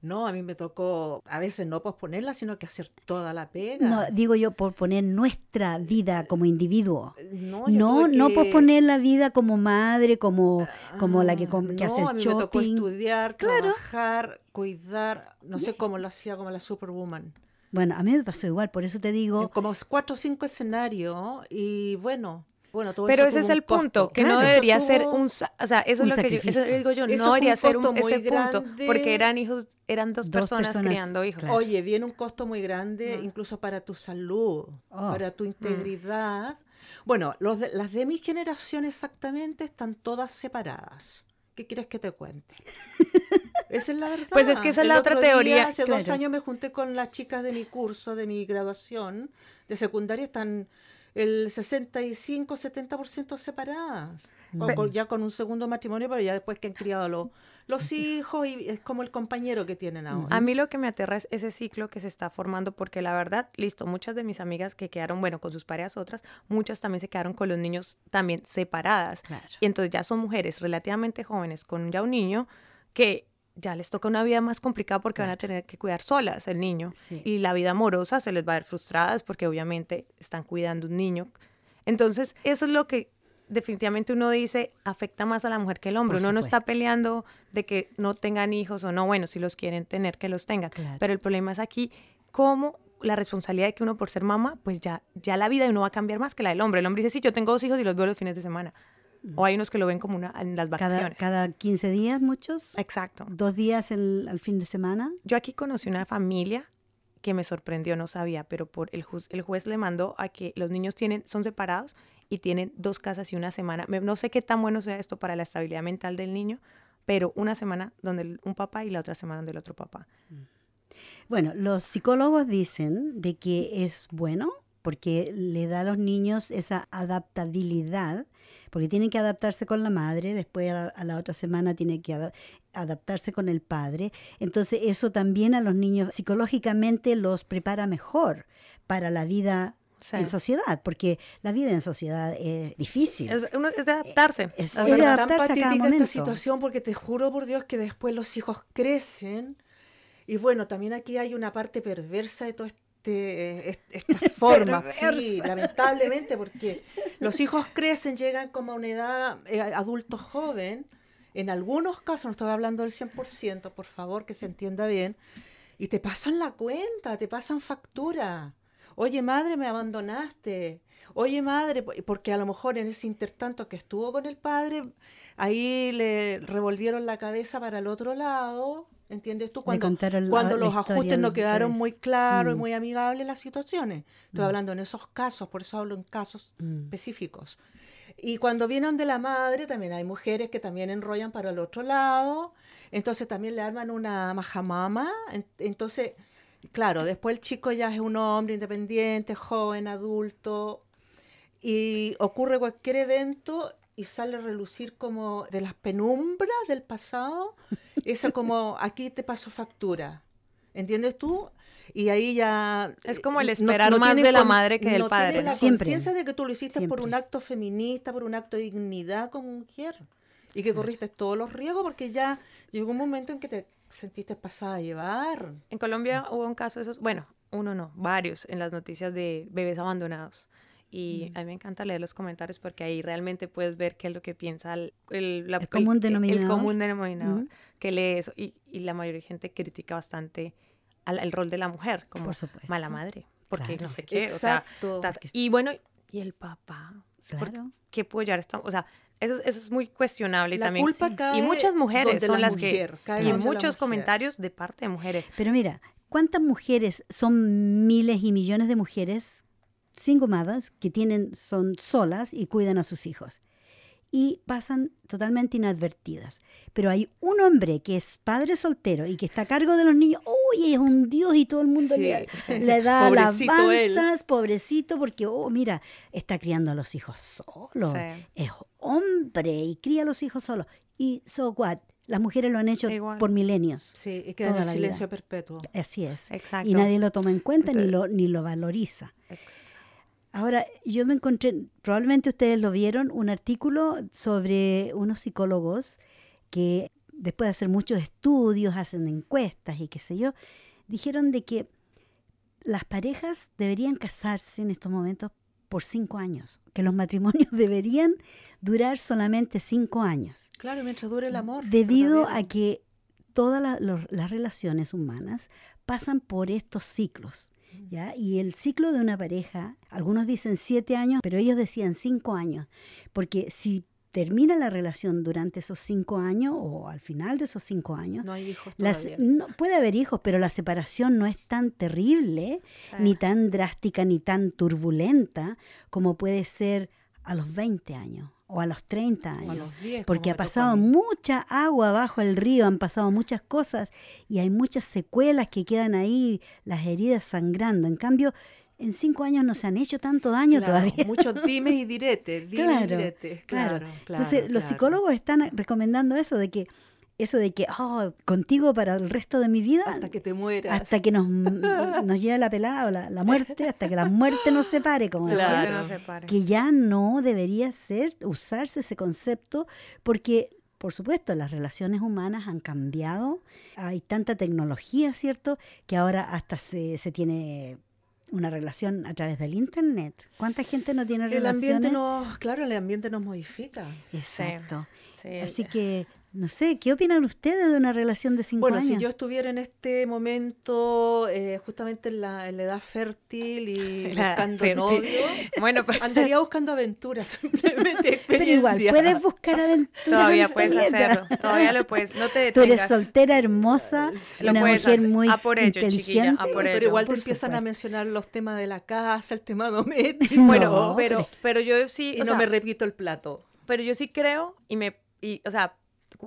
No, a mí me tocó a veces no posponerla, sino que hacer toda la pega. No, digo yo, por poner nuestra vida como individuo. No, yo No, no posponer la vida como madre, como, como la que, que no, hace el a mí me tocó shopping. estudiar, Claro. trabajar, cuidar, no sé cómo lo hacía como la superwoman. Bueno, a mí me pasó igual, por eso te digo, Como cuatro o cinco escenarios y bueno, bueno, todo Pero eso ese es el punto, costo. que no Claro, debería tuvo- ser un, o sea, eso un es lo que yo, eso digo yo, Eso no debería ser un, ese punto, grande. porque eran hijos, eran dos, Dos personas, personas, criando hijos. claro. Oye, viene un costo muy grande, incluso para tu salud, Oh. para tu integridad. Bueno, los de- las de mi generación exactamente están todas separadas. ¿Qué quieres que te cuente? Esa es la verdad. Pues es que esa es El la otra día, teoría, Hace dos años me junté con las chicas de mi curso, de mi graduación de secundaria, están el 65-70% separadas. O Mm. con- ya con un segundo matrimonio, pero ya después que han criado los, los hijos y es como el compañero que tienen ahora. A mí lo que me aterra es ese ciclo que se está formando, porque la verdad, listo, muchas de mis amigas que quedaron, bueno, con sus parejas otras, muchas también se quedaron con los niños también separadas. Claro. Y entonces ya son mujeres relativamente jóvenes con ya un niño que ya les toca una vida más complicada porque van a tener que cuidar solas el niño. Sí. Y la vida amorosa se les va a ver frustradas porque obviamente están cuidando un niño. Entonces, eso es lo que definitivamente uno dice afecta más a la mujer que el hombre. Por uno no está peleando de que no tengan hijos o no, bueno, si los quieren tener, que los tengan. Claro. Pero el problema es aquí cómo la responsabilidad de que uno por ser mamá, pues ya, ya la vida de uno va a cambiar más que la del hombre. El hombre dice, sí, yo tengo dos hijos y los veo los fines de semana. O hay unos que lo ven como una en las Cada, vacaciones. cada 15 días, muchos. Exacto. Dos días el, al fin de semana. Yo aquí conocí una familia que me sorprendió, no sabía, pero por el, juz- el juez le mandó a que los niños tienen, son separados y tienen dos casas y una semana. No sé qué tan bueno sea esto para la estabilidad mental del niño, pero una semana donde un papá y la otra semana donde el otro papá. Bueno, los psicólogos dicen de que es bueno porque le da a los niños esa adaptabilidad, porque tienen que adaptarse con la madre, después a la, a la otra semana tienen que ada- adaptarse con el padre. Entonces eso también a los niños psicológicamente los prepara mejor para la vida Sí. en sociedad, porque la vida en sociedad es difícil. Es, es de adaptarse. Es- es de adaptarse a cada momento. esta situación porque te juro por Dios que después los hijos crecen y bueno, también aquí hay una parte perversa de todo este est- esta forma, sí, lamentablemente porque los hijos crecen, llegan como a una edad eh, adulto joven, en algunos casos, no estoy hablando del 100%, por favor, que se entienda bien, y te pasan la cuenta, te pasan factura. Oye, madre, me abandonaste. Oye, madre, po- porque a lo mejor en ese intertanto que estuvo con el padre, ahí le revolvieron la cabeza para el otro lado. ¿Entiendes tú? Cuando, la- cuando los ajustes no quedaron muy claros y Mm. muy amigables las situaciones. Estoy Mm. hablando en esos casos, por eso hablo en casos Mm. específicos. Y cuando vienen de la madre, también hay mujeres que también enrollan para el otro lado, entonces también le arman una majamama, en- entonces, claro, después el chico ya es un hombre independiente, joven, adulto, y ocurre cualquier evento y sale a relucir como de las penumbras del pasado, eso como aquí te paso factura. ¿Entiendes tú? Y ahí ya... Es como el no- esperar no más tienen de la madre que del no padre. tienen la Siempre. conciencia de que tú lo hiciste por Siempre. un acto feminista, por un acto de dignidad como mujer. Y que corriste todos los riesgos porque ya llegó un momento en que te sentiste pasada a llevar. En Colombia hubo un caso de esos, bueno, uno no, varios en las noticias de bebés abandonados. Y a mí me encanta leer los comentarios porque ahí realmente puedes ver qué es lo que piensa el, el- la- El común el- denominador. El común denominador que lee eso. Y, y la mayoría de gente critica bastante al, el rol de la mujer como Por supuesto. mala madre. Porque Claro. no sé qué. O sea, y bueno, y el papá. ¿por Claro. ¿Qué puede llevar esta? O sea, eso, es- eso es muy cuestionable La también. culpa Sí. cae Y muchas mujeres son la las mujer, que... cae Y muchos mujer. comentarios de parte de mujeres. Pero mira, ¿cuántas mujeres, son miles y millones de mujeres single mothers que tienen, son solas y cuidan a sus hijos? Y pasan totalmente inadvertidas. Pero hay un hombre que es padre soltero y que está a cargo de los niños. ¡Uy! Es un dios y todo el mundo Sí, le, da Pobrecito él. alabanzas, pobrecito, porque, oh, mira, está criando a los hijos solo. Sí. Es hombre y cría a los hijos solos. Y so what? Las mujeres lo han hecho Igual. por milenios. Sí, y queda en el silencio vida. perpetuo. Así es. Exacto. Y nadie lo toma en cuenta ni lo, ni lo valoriza. Ex- Ahora, yo me encontré, probablemente ustedes lo vieron, un artículo sobre unos psicólogos que después de hacer muchos estudios, hacen encuestas y qué sé yo, dijeron de que las parejas deberían casarse en estos momentos por cinco años, que los matrimonios deberían durar solamente cinco años Claro, mientras dure el amor. debido a que todas la- los- las relaciones humanas pasan por estos ciclos. ¿Ya? Y el ciclo de una pareja, algunos dicen siete años, pero ellos decían cinco años, porque si termina la relación durante esos cinco años o al final de esos cinco años, No hay hijos las- todavía. no- puede haber hijos, pero la separación no es tan terrible, Sí. ni tan drástica, ni tan turbulenta como puede ser a los 20 años o a los 30 O a años los 10, porque ha pasado mucha agua bajo el río, han pasado muchas cosas y hay muchas secuelas que quedan ahí, las heridas sangrando. En cambio, en cinco años no se han hecho tanto daño Claro, todavía. Muchos dimes y diretes, dimes y Claro, diretes. claro. Claro, Entonces, los psicólogos están recomendando eso de que eso de que oh, contigo para el resto de mi vida Hasta que te mueras. hasta que nos, nos lleve la pelada o la, la muerte, hasta que la muerte nos separe, como Claro. decía Que no se pare. que ya no debería ser usarse ese concepto porque por supuesto las relaciones humanas han cambiado hay tanta tecnología cierto que ahora hasta se, se tiene una relación a través del internet cuánta gente no tiene El relaciones ambiente nos, claro, el ambiente nos modifica. exacto Sí, así que No sé, ¿qué opinan ustedes de una relación de cinco Bueno, años? si yo estuviera en este momento eh, justamente en la, en la edad fértil y La buscando fértil. novio, Bueno, pues andaría buscando aventuras, simplemente Pero igual, puedes buscar aventuras. todavía puedes hacerlo. Todavía lo puedes. No te Tú eres detengas. soltera, hermosa, Lo una mujer hacer. muy A por ello, chiquilla, inteligente. a por Pero ello. igual te empiezan a mencionar los temas de la casa, el tema doméstico. Bueno, No, pero, pero yo sí. y o no sea, me repito el plato. Pero yo sí creo y me, y, o sea,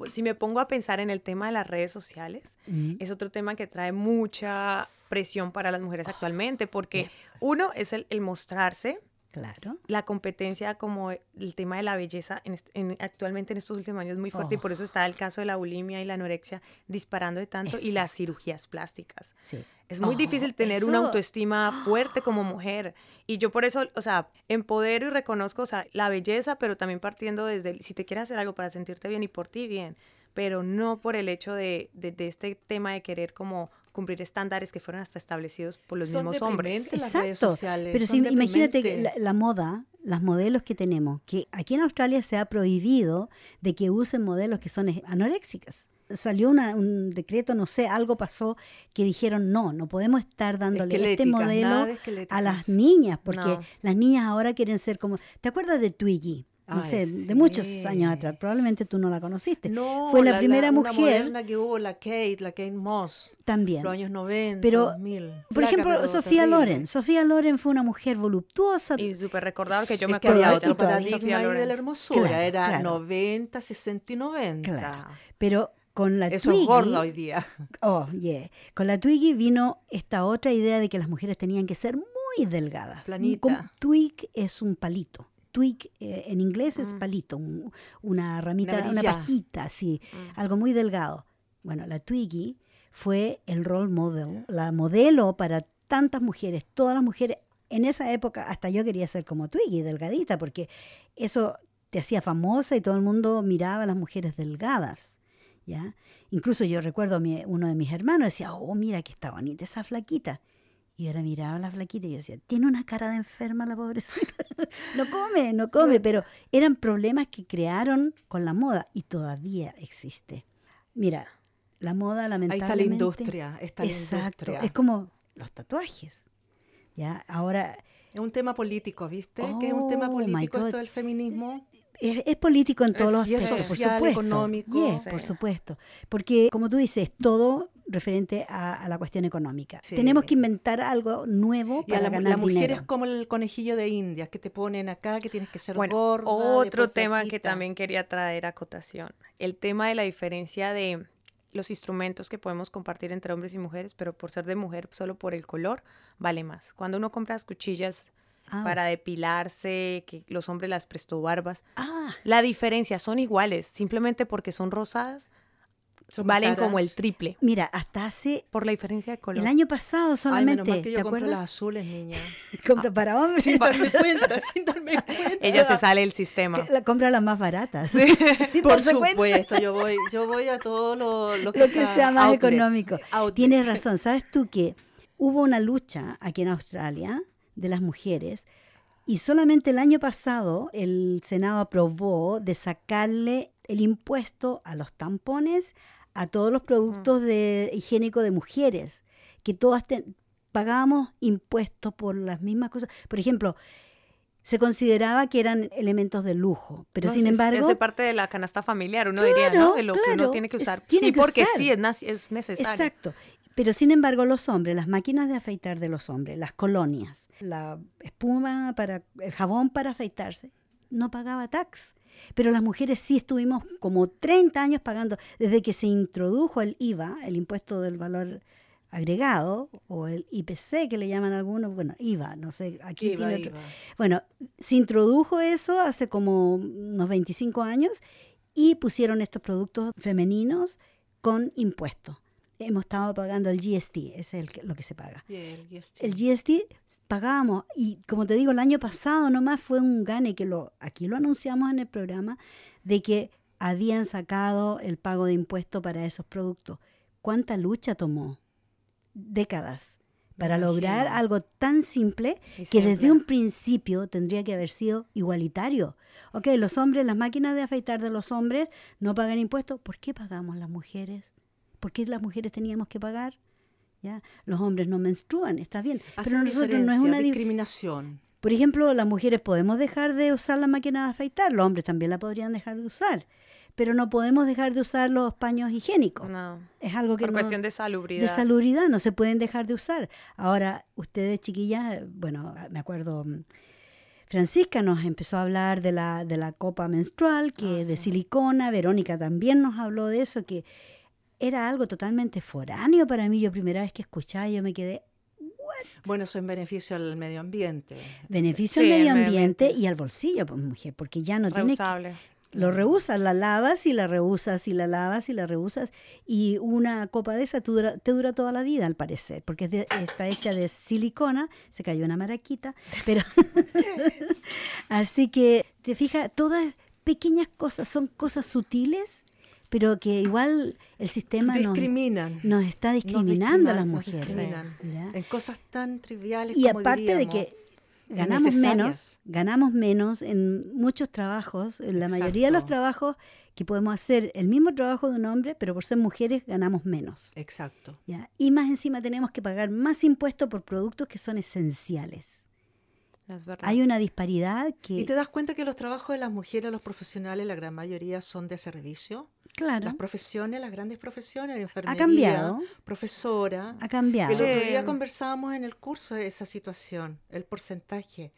si me pongo a pensar en el tema de las redes sociales, Mm. es otro tema que trae mucha presión para las mujeres actualmente, porque uno es el, el mostrarse, Claro. la competencia como el tema de la belleza en en- actualmente en estos últimos años es muy fuerte y por eso está el caso de la bulimia y la anorexia disparando de tanto y las cirugías plásticas. Sí. Es muy Oh, difícil tener una autoestima fuerte como mujer. Y yo por eso, o sea, empodero y reconozco, o sea, la belleza, pero también partiendo desde, el- si te quieres hacer algo para sentirte bien y por ti bien, pero no por el hecho de, de- de este tema de querer como cumplir estándares que fueron hasta establecidos por los Son mismos hombres. redes Exacto. sociales. Pero son si, imagínate que la, moda, las modelos que tenemos, que aquí en Australia se ha prohibido de que usen modelos que son anoréxicas. Salió una- un decreto, no sé, algo pasó que dijeron no, no podemos estar dándole este modelo a las niñas, porque No. las niñas ahora quieren ser como... ¿Te acuerdas de Twiggy? No Ay, sé, de muchos sí. años atrás, probablemente tú no la conociste. No, Fue la, primera una mujer moderna que hubo, la Kate, la Kate Moss, también. los años 90, Pero, 2000. Por Flaca, ejemplo, pero Sofía terrible. Loren. Sofía Loren fue una mujer voluptuosa, Y súper recordado que yo me acuerdo había y de la hermosura, Claro, era claro. 90, 60 y 90. Claro. pero con la Eso Twiggy, es hoy día. Oh, yeah. Con la Twiggy vino esta otra idea de que las mujeres tenían que ser muy delgadas. Planita. Como twig es un palito. Twig eh, en inglés Mm. es palito, un- una ramita, una, pajita, así, Mm. algo muy delgado. Bueno, la Twiggy fue el role model, la modelo para tantas mujeres, todas las mujeres. En esa época hasta yo quería ser como Twiggy, delgadita, porque eso te hacía famosa y todo el mundo miraba a las mujeres delgadas. ¿ya? Incluso yo recuerdo a mi- uno de mis hermanos decía, oh, mira que está bonita esa flaquita. Y ahora miraba a la flaquita y yo decía, tiene una cara de enferma la pobrecita. no come, no come, pero eran problemas que crearon con la moda y todavía existe. Mira, la moda Ahí lamentablemente... está la industria, está la Exacto, industria. es como los tatuajes. ¿ya? Ahora, Es un tema político, ¿viste? que es un tema Oh, político esto del feminismo. es, es político en todos Es- los aspectos, por social, supuesto. económico. Yes, Sí. por supuesto. Porque, como tú dices, todo referente a, a la cuestión económica. Sí. Tenemos que inventar algo nuevo Y a para la, ganar la mujer dinero. es como el conejillo de Indias, que te ponen acá, que tienes que ser Bueno, gorda. otro tema que también quería traer a cotación, el tema de la diferencia de los instrumentos que podemos compartir entre hombres y mujeres, pero por ser de mujer, solo por el color, vale más. Cuando uno compra las cuchillas Ah. para depilarse, que los hombres las prestó barbas, Ah, la diferencia son iguales, simplemente porque son rosadas, Son valen caras. como el triple, mira, hasta hace por la diferencia de color. el año pasado Ay, solamente, menos mal que yo ¿te compro acuerdas? las azules, niña. Compra para hombres. sin darme cuenta, sin darme cuenta. Ella se sale del sistema. La compra las más baratas. Sin Por supuesto, yo voy, yo voy a todo lo, lo que, lo que está sea más outlet, económico. outlet. Tienes razón. ¿Sabes tú que hubo una lucha aquí en Australia de las mujeres y solamente el año pasado el Senado aprobó de sacarle el impuesto a los tampones, a todos los productos de higiénico de mujeres, que todas te- pagábamos impuestos por las mismas cosas. Por ejemplo, se consideraba que eran elementos de lujo, pero No, sin es- embargo... Es de parte de la canasta familiar, uno diría, ¿no? De lo que uno tiene que es- usar. tiene sí, que porque usar. sí, es, es necesario. Exacto. Pero sin embargo, los hombres, las máquinas de afeitar de los hombres, las colonias, la espuma para el jabón para afeitarse, no pagaba tax. Pero las mujeres sí estuvimos como 30 años pagando desde que se introdujo el IVA, el impuesto del valor agregado o el IPC que le llaman algunos, bueno, IVA, no sé, aquí tiene otro- bueno, se introdujo eso hace como unos 25 años y pusieron estos productos femeninos con impuestos. Hemos estado pagando el GST, es el que- lo que se paga. El GST. El GST pagábamos y como te digo, el año pasado nomás fue un gane que lo aquí lo anunciamos en el programa de que habían sacado el pago de impuesto para esos productos. ¿Cuánta lucha tomó? Décadas. para lograr algo tan simple Y que desde un principio tendría que haber sido igualitario. Ok, los hombres, las máquinas de afeitar de los hombres no pagan impuestos. ¿Por qué pagamos las mujeres? ¿Por qué las mujeres teníamos que pagar? ¿Ya? Los hombres no menstruan, está bien. Pero nosotros no es una di- discriminación. Por ejemplo, las mujeres podemos dejar de usar la máquina de afeitar, los hombres también la podrían dejar de usar, pero no podemos dejar de usar los paños higiénicos. No. Es algo que Por no- cuestión de salubridad. de salubridad, no se pueden dejar de usar. Ahora, ustedes chiquillas, eh, bueno, me acuerdo, mm, Francisca nos empezó a hablar de la, de la copa menstrual, que Ah, de silicona, Verónica también nos habló de eso, que era algo totalmente foráneo para mí. Yo primera vez que escuchaba, yo me quedé, Bueno, eso en beneficio al medio ambiente. beneficio Sí, al medio ambiente ambiente. y al bolsillo, pues, mujer, porque ya no tiene que- Reusable. Lo reusas, la lavas y la reusas y la lavas y la reusas. Y una copa de esa te dura, te dura toda la vida, al parecer, porque es de- está hecha de silicona, se cayó una maraquita, pero... Así que, te fijas, todas pequeñas cosas, son cosas sutiles, pero que igual el sistema nos, Discriminan. nos está Nos discriminando a las mujeres. En cosas tan triviales Y como aparte de que ganamos menos, ganamos menos en muchos trabajos, en la mayoría de los trabajos que podemos hacer el mismo trabajo de un hombre, pero por ser mujeres ganamos menos. Exacto. ¿ya? Y más encima tenemos que pagar más impuestos por productos que son esenciales. Es. Hay una disparidad que, Y te das cuenta que los trabajos de las mujeres, los profesionales, la gran mayoría son de servicio. Claro, Las profesiones, las grandes profesiones, enfermería, cambiado. profesora. ha cambiado. El otro día conversábamos en el curso de esa situación, el porcentaje.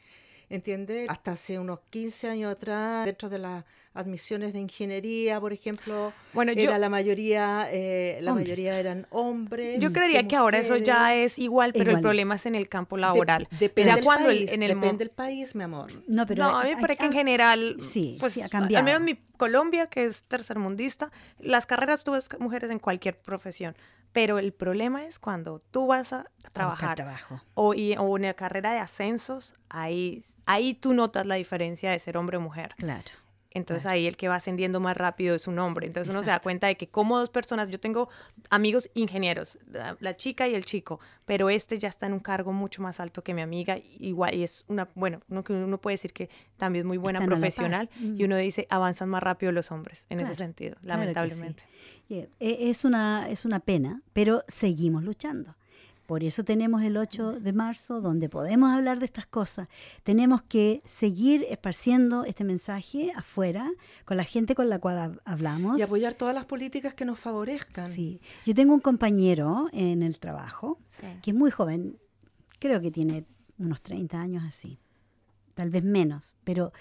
¿Entiendes? Hasta hace unos 15 años atrás, dentro de las admisiones de ingeniería, por ejemplo, Bueno, era yo- la mayoría, eh, la Hombres. mayoría eran hombres. Yo creería que ahora eso ya es igual, pero Igual. el problema es en el campo De- laboral. depende ya del cuando el- país, en el mo- depende del país, mi amor. No, pero no, a mí me hay- parece que en general, sí, pues, sí, ha al cambiado. menos mi Colombia, que es tercermundista, las carreras tú ves mujeres en cualquier profesión, pero el problema es cuando tú vas a trabajar trabajo. o, y- o en la carrera de ascensos, ahí, ahí tú notas la diferencia de ser hombre o mujer. Claro. Entonces ahí el que va ascendiendo más rápido es un hombre. Entonces uno se da cuenta de que como dos personas, yo tengo amigos ingenieros, la, la chica y el chico, pero este ya está en un cargo mucho más alto que mi amiga, igual, y es una, bueno, uno, uno puede decir que también es muy buena Están profesional, y uno dice, avanzan más rápido los hombres, en Claro, ese sentido, claro que sí. lamentablemente. Yeah, e- Es una, es una pena, pero seguimos luchando. Por eso tenemos el 8 de marzo, donde podemos hablar de estas cosas. Tenemos que seguir esparciendo este mensaje afuera, con la gente con la cual hab- hablamos. Y apoyar todas las políticas que nos favorezcan. Sí. Yo tengo un compañero en el trabajo Sí. que es muy joven, creo que tiene unos 30 años así, tal vez menos, pero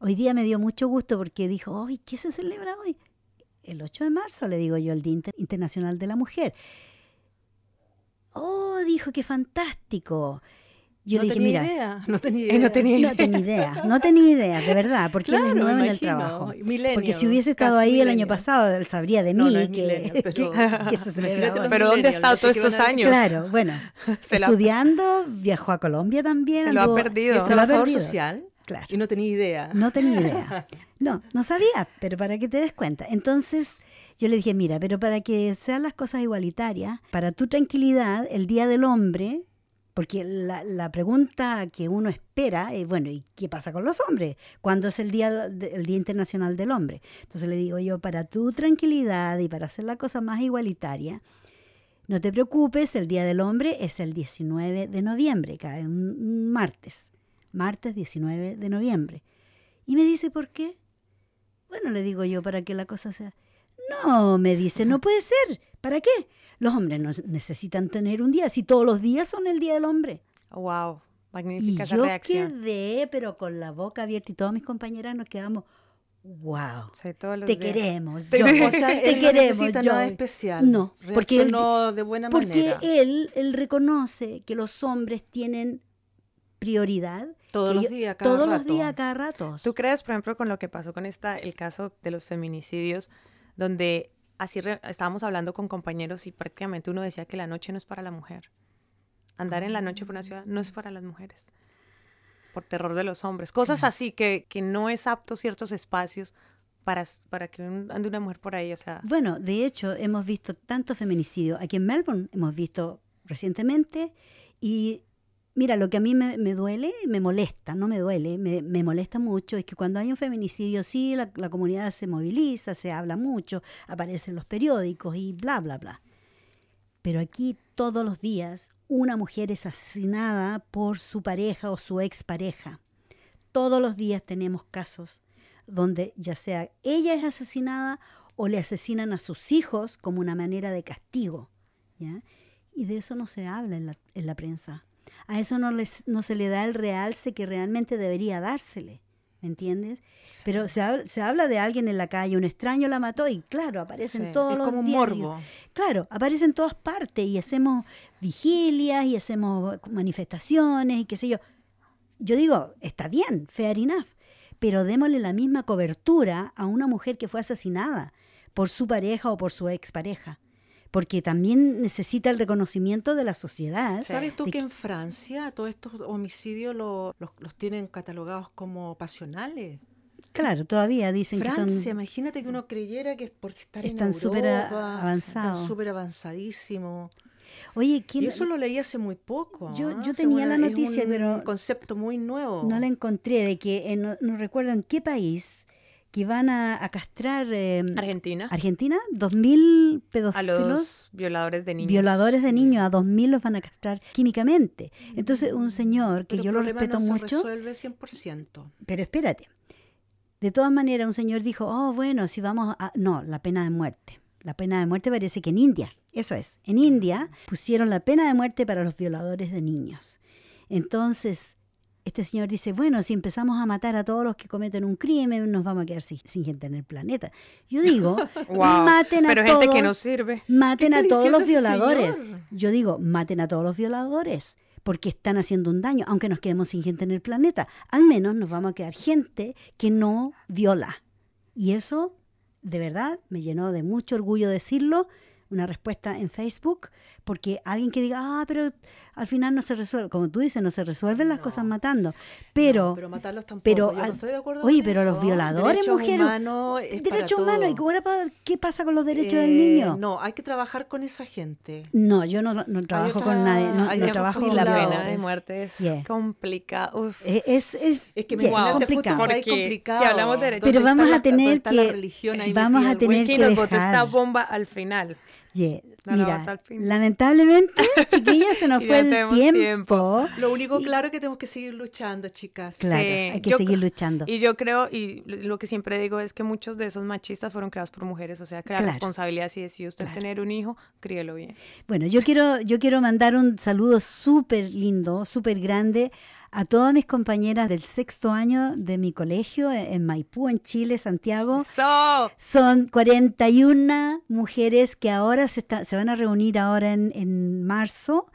hoy día me dio mucho gusto porque dijo, hoy ¿qué se celebra hoy? El 8 de marzo, le digo yo, el Día Inter- Internacional de la Mujer. Oh, dijo, qué fantástico. Yo no le dije, tenía mira, idea, no tenía Eh, idea. no tenía no tenía idea, no tenía idea, de verdad, porque él Claro, es me nuevo en el trabajo. porque si hubiese estado ahí el año pasado, él sabría de mí no es que, que- pero- que hoy. los Pero ¿dónde ha estado todos estos años? Claro, bueno, Se la- estudiando, viajó a Colombia también. Se lo ha perdido. se lo ha perdido. social Claro. y no tenía idea. No tenía idea. No, no sabía, pero para que te des cuenta. Entonces yo le dije, mira, pero para que sean las cosas igualitarias, para tu tranquilidad, el Día del Hombre, porque la, pregunta que uno espera es, bueno, ¿y qué pasa con los hombres? ¿Cuándo es el día, el día Internacional del Hombre? Entonces le digo yo, para tu tranquilidad y para hacer la cosa más igualitaria, no te preocupes, el Día del Hombre es el 19 de noviembre, cae un martes, martes 19 de noviembre. Y me dice, ¿por qué? Bueno, le digo yo, para que la cosa sea... No, me dice, no puede ser. ¿Para qué? Los hombres no necesitan tener un día, si todos los días son el Día del Hombre. Wow, Y magnífica esa yo reacción. quedé, pero con la boca abierta y todas mis compañeras nos quedamos, wow, Sí, todos los te días. queremos, sí. O sea, te él no queremos, necesita nada Joy". especial. No, porque él, de buena porque manera. él, él reconoce que los hombres tienen prioridad Todos los yo- días, cada todos los rato. días, cada rato. ¿Tú crees, por ejemplo, con lo que pasó con esta, el caso de los feminicidios, donde así re- estábamos hablando con compañeros y prácticamente uno decía que la noche no es para la mujer? Andar en la noche por una ciudad no es para las mujeres. Por terror de los hombres. Cosas así que, que no es apto ciertos espacios para, para que un- ande una mujer por ahí. O sea, Bueno, de hecho, hemos visto tanto feminicidio. Aquí en Melbourne hemos visto recientemente Y mira, lo que a mí me, duele, me molesta, no me duele, me, molesta mucho, es que cuando hay un feminicidio, sí, la, comunidad se moviliza, se habla mucho, aparecen los periódicos y bla, bla, bla. Pero aquí todos los días una mujer es asesinada por su pareja o su expareja. Todos los días tenemos casos donde ya sea ella es asesinada o le asesinan a sus hijos como una manera de castigo. Y de eso no se habla en la, en la prensa. A eso no, les, no se le da el realce que realmente debería dársele. ¿Me entiendes? Pero se, habla- se habla de alguien en la calle, un extraño la mató y claro, aparecen Sí, todos es los como un morbo. Claro, aparece en todas partes y hacemos vigilias y hacemos manifestaciones y qué sé yo. Yo digo, está bien, fair enough, pero démosle la misma cobertura a una mujer que fue asesinada por su pareja o por su expareja, porque también necesita el reconocimiento de la sociedad. ¿Sabes tú de que en Francia todos estos homicidios lo- los, los tienen catalogados como pasionales? Claro, todavía dicen Francia, que son... imagínate que uno creyera que es porque estar Están en súper Europa, a- avanzados. Están súper avanzadísimos. Oye, ¿quién Y eso lo leí hace muy poco. Yo- ¿ah? yo tenía la es noticia, un pero concepto muy nuevo. no la encontré? De que en- no, no recuerdo en qué país que van a, a castrar... eh, Argentina. Argentina, 2.000 A pedófilos. los violadores de niños. Violadores de niños, a 2.000 los van a castrar químicamente. Entonces, un señor que Pero yo lo respeto no se mucho, resuelve 100%. pero espérate. De todas maneras, un señor dijo, oh, bueno, si vamos a... No, la pena de muerte. La pena de muerte parece que en India, eso es, en India pusieron la pena de muerte para los violadores de niños. Entonces, este señor dice, bueno, si empezamos a matar a todos los que cometen un crimen, nos vamos a quedar sin, sin gente en el planeta. Yo digo, Wow. maten a Pero todos. gente que no sirve. Maten ¿Qué a todos los violadores. señor? Yo digo, maten a todos los violadores, porque están haciendo un daño, aunque nos quedemos sin gente en el planeta. Al menos nos vamos a quedar gente que no viola. Y eso, de verdad, me llenó de mucho orgullo decirlo, una respuesta en Facebook, porque alguien que diga, ah, pero al final no se resuelve, como tú dices, no se resuelven las No. cosas matando. Pero, No, pero matarlos tampoco. pero yo no estoy de acuerdo oye, con pero los eso. violadores, Derechos mujeres, para derechos humanos, ¿y qué pasa con los derechos del Eh, niño? No, hay que trabajar con esa gente. No, yo no, no trabajo con otra- nadie, no, hay trabajo con la pena de muerte es Yeah. complicado. Eh, Es, es, Es que yeah, justo complicado. Porque complicado. si hablamos de derechos- Pero vamos a tener la que- vamos a tener hueso. ¿Quién que nos botó esta dejar. bomba al final? Yeah, No la Mira, bota al fin. lamentablemente, chiquillas, se nos fue el tiempo. tiempo. Lo único claro es que tenemos que seguir luchando, chicas. Claro, Sí, hay que yo- seguir luchando. Y yo creo, y lo que siempre digo es que muchos de esos machistas fueron creados por mujeres, o sea, que la Claro. responsabilidad si decide usted Claro. tener un hijo, críelo bien. Bueno, yo quiero, yo quiero mandar un saludo súper lindo, súper grande a todas mis compañeras del sexto año de mi colegio en en Maipú, en Chile, Santiago. So, Son 41 mujeres que ahora se, está- se van a reunir ahora en, en marzo.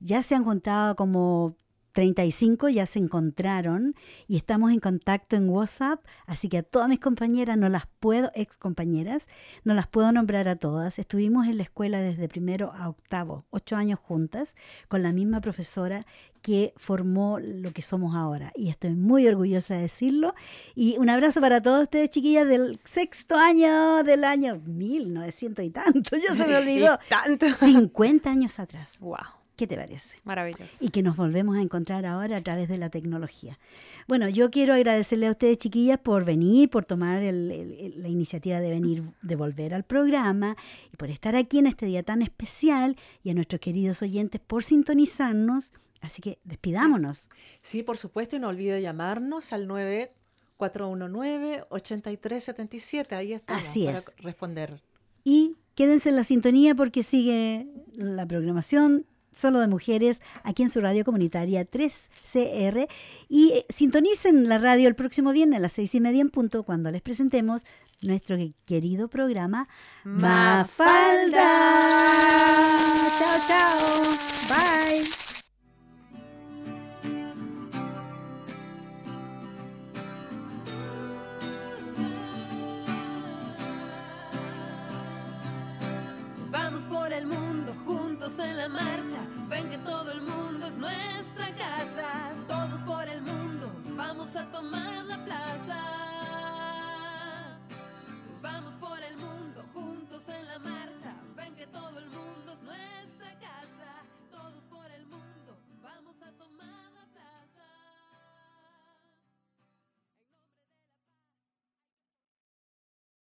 Ya se han juntado como 35, ya se encontraron y estamos en contacto en WhatsApp. Así que a todas mis compañeras, no las puedo, ex compañeras, no las puedo nombrar a todas. Estuvimos en la escuela desde primero a octavo, ocho años juntas, con la misma profesora que formó lo que somos ahora. Y estoy muy orgullosa de decirlo. Y un abrazo para todos ustedes, chiquillas, del sexto año del año 1900 y tanto. Ya se me olvidó. y tanto. 50 años atrás. Wow, ¿Qué te parece? maravilloso. Y que nos volvemos a encontrar ahora a través de la tecnología. Bueno, yo quiero agradecerle a ustedes, chiquillas, por venir, por tomar el- el- el- la iniciativa de venir, de volver al programa y por estar aquí en este día tan especial y a nuestros queridos oyentes por sintonizarnos. Así que despidámonos. Sí, por supuesto, y no olvide llamarnos al 9419-8377. Ahí estamos Así para es. responder. Y quédense en la sintonía porque sigue la programación solo de mujeres aquí en su radio comunitaria 3CR. Y eh, sintonicen la radio el próximo viernes a las seis y media en punto cuando les presentemos nuestro que- querido programa Mafalda. en la marcha, ven que todo el mundo es nuestra casa. Todos por el mundo, vamos a tomar la plaza.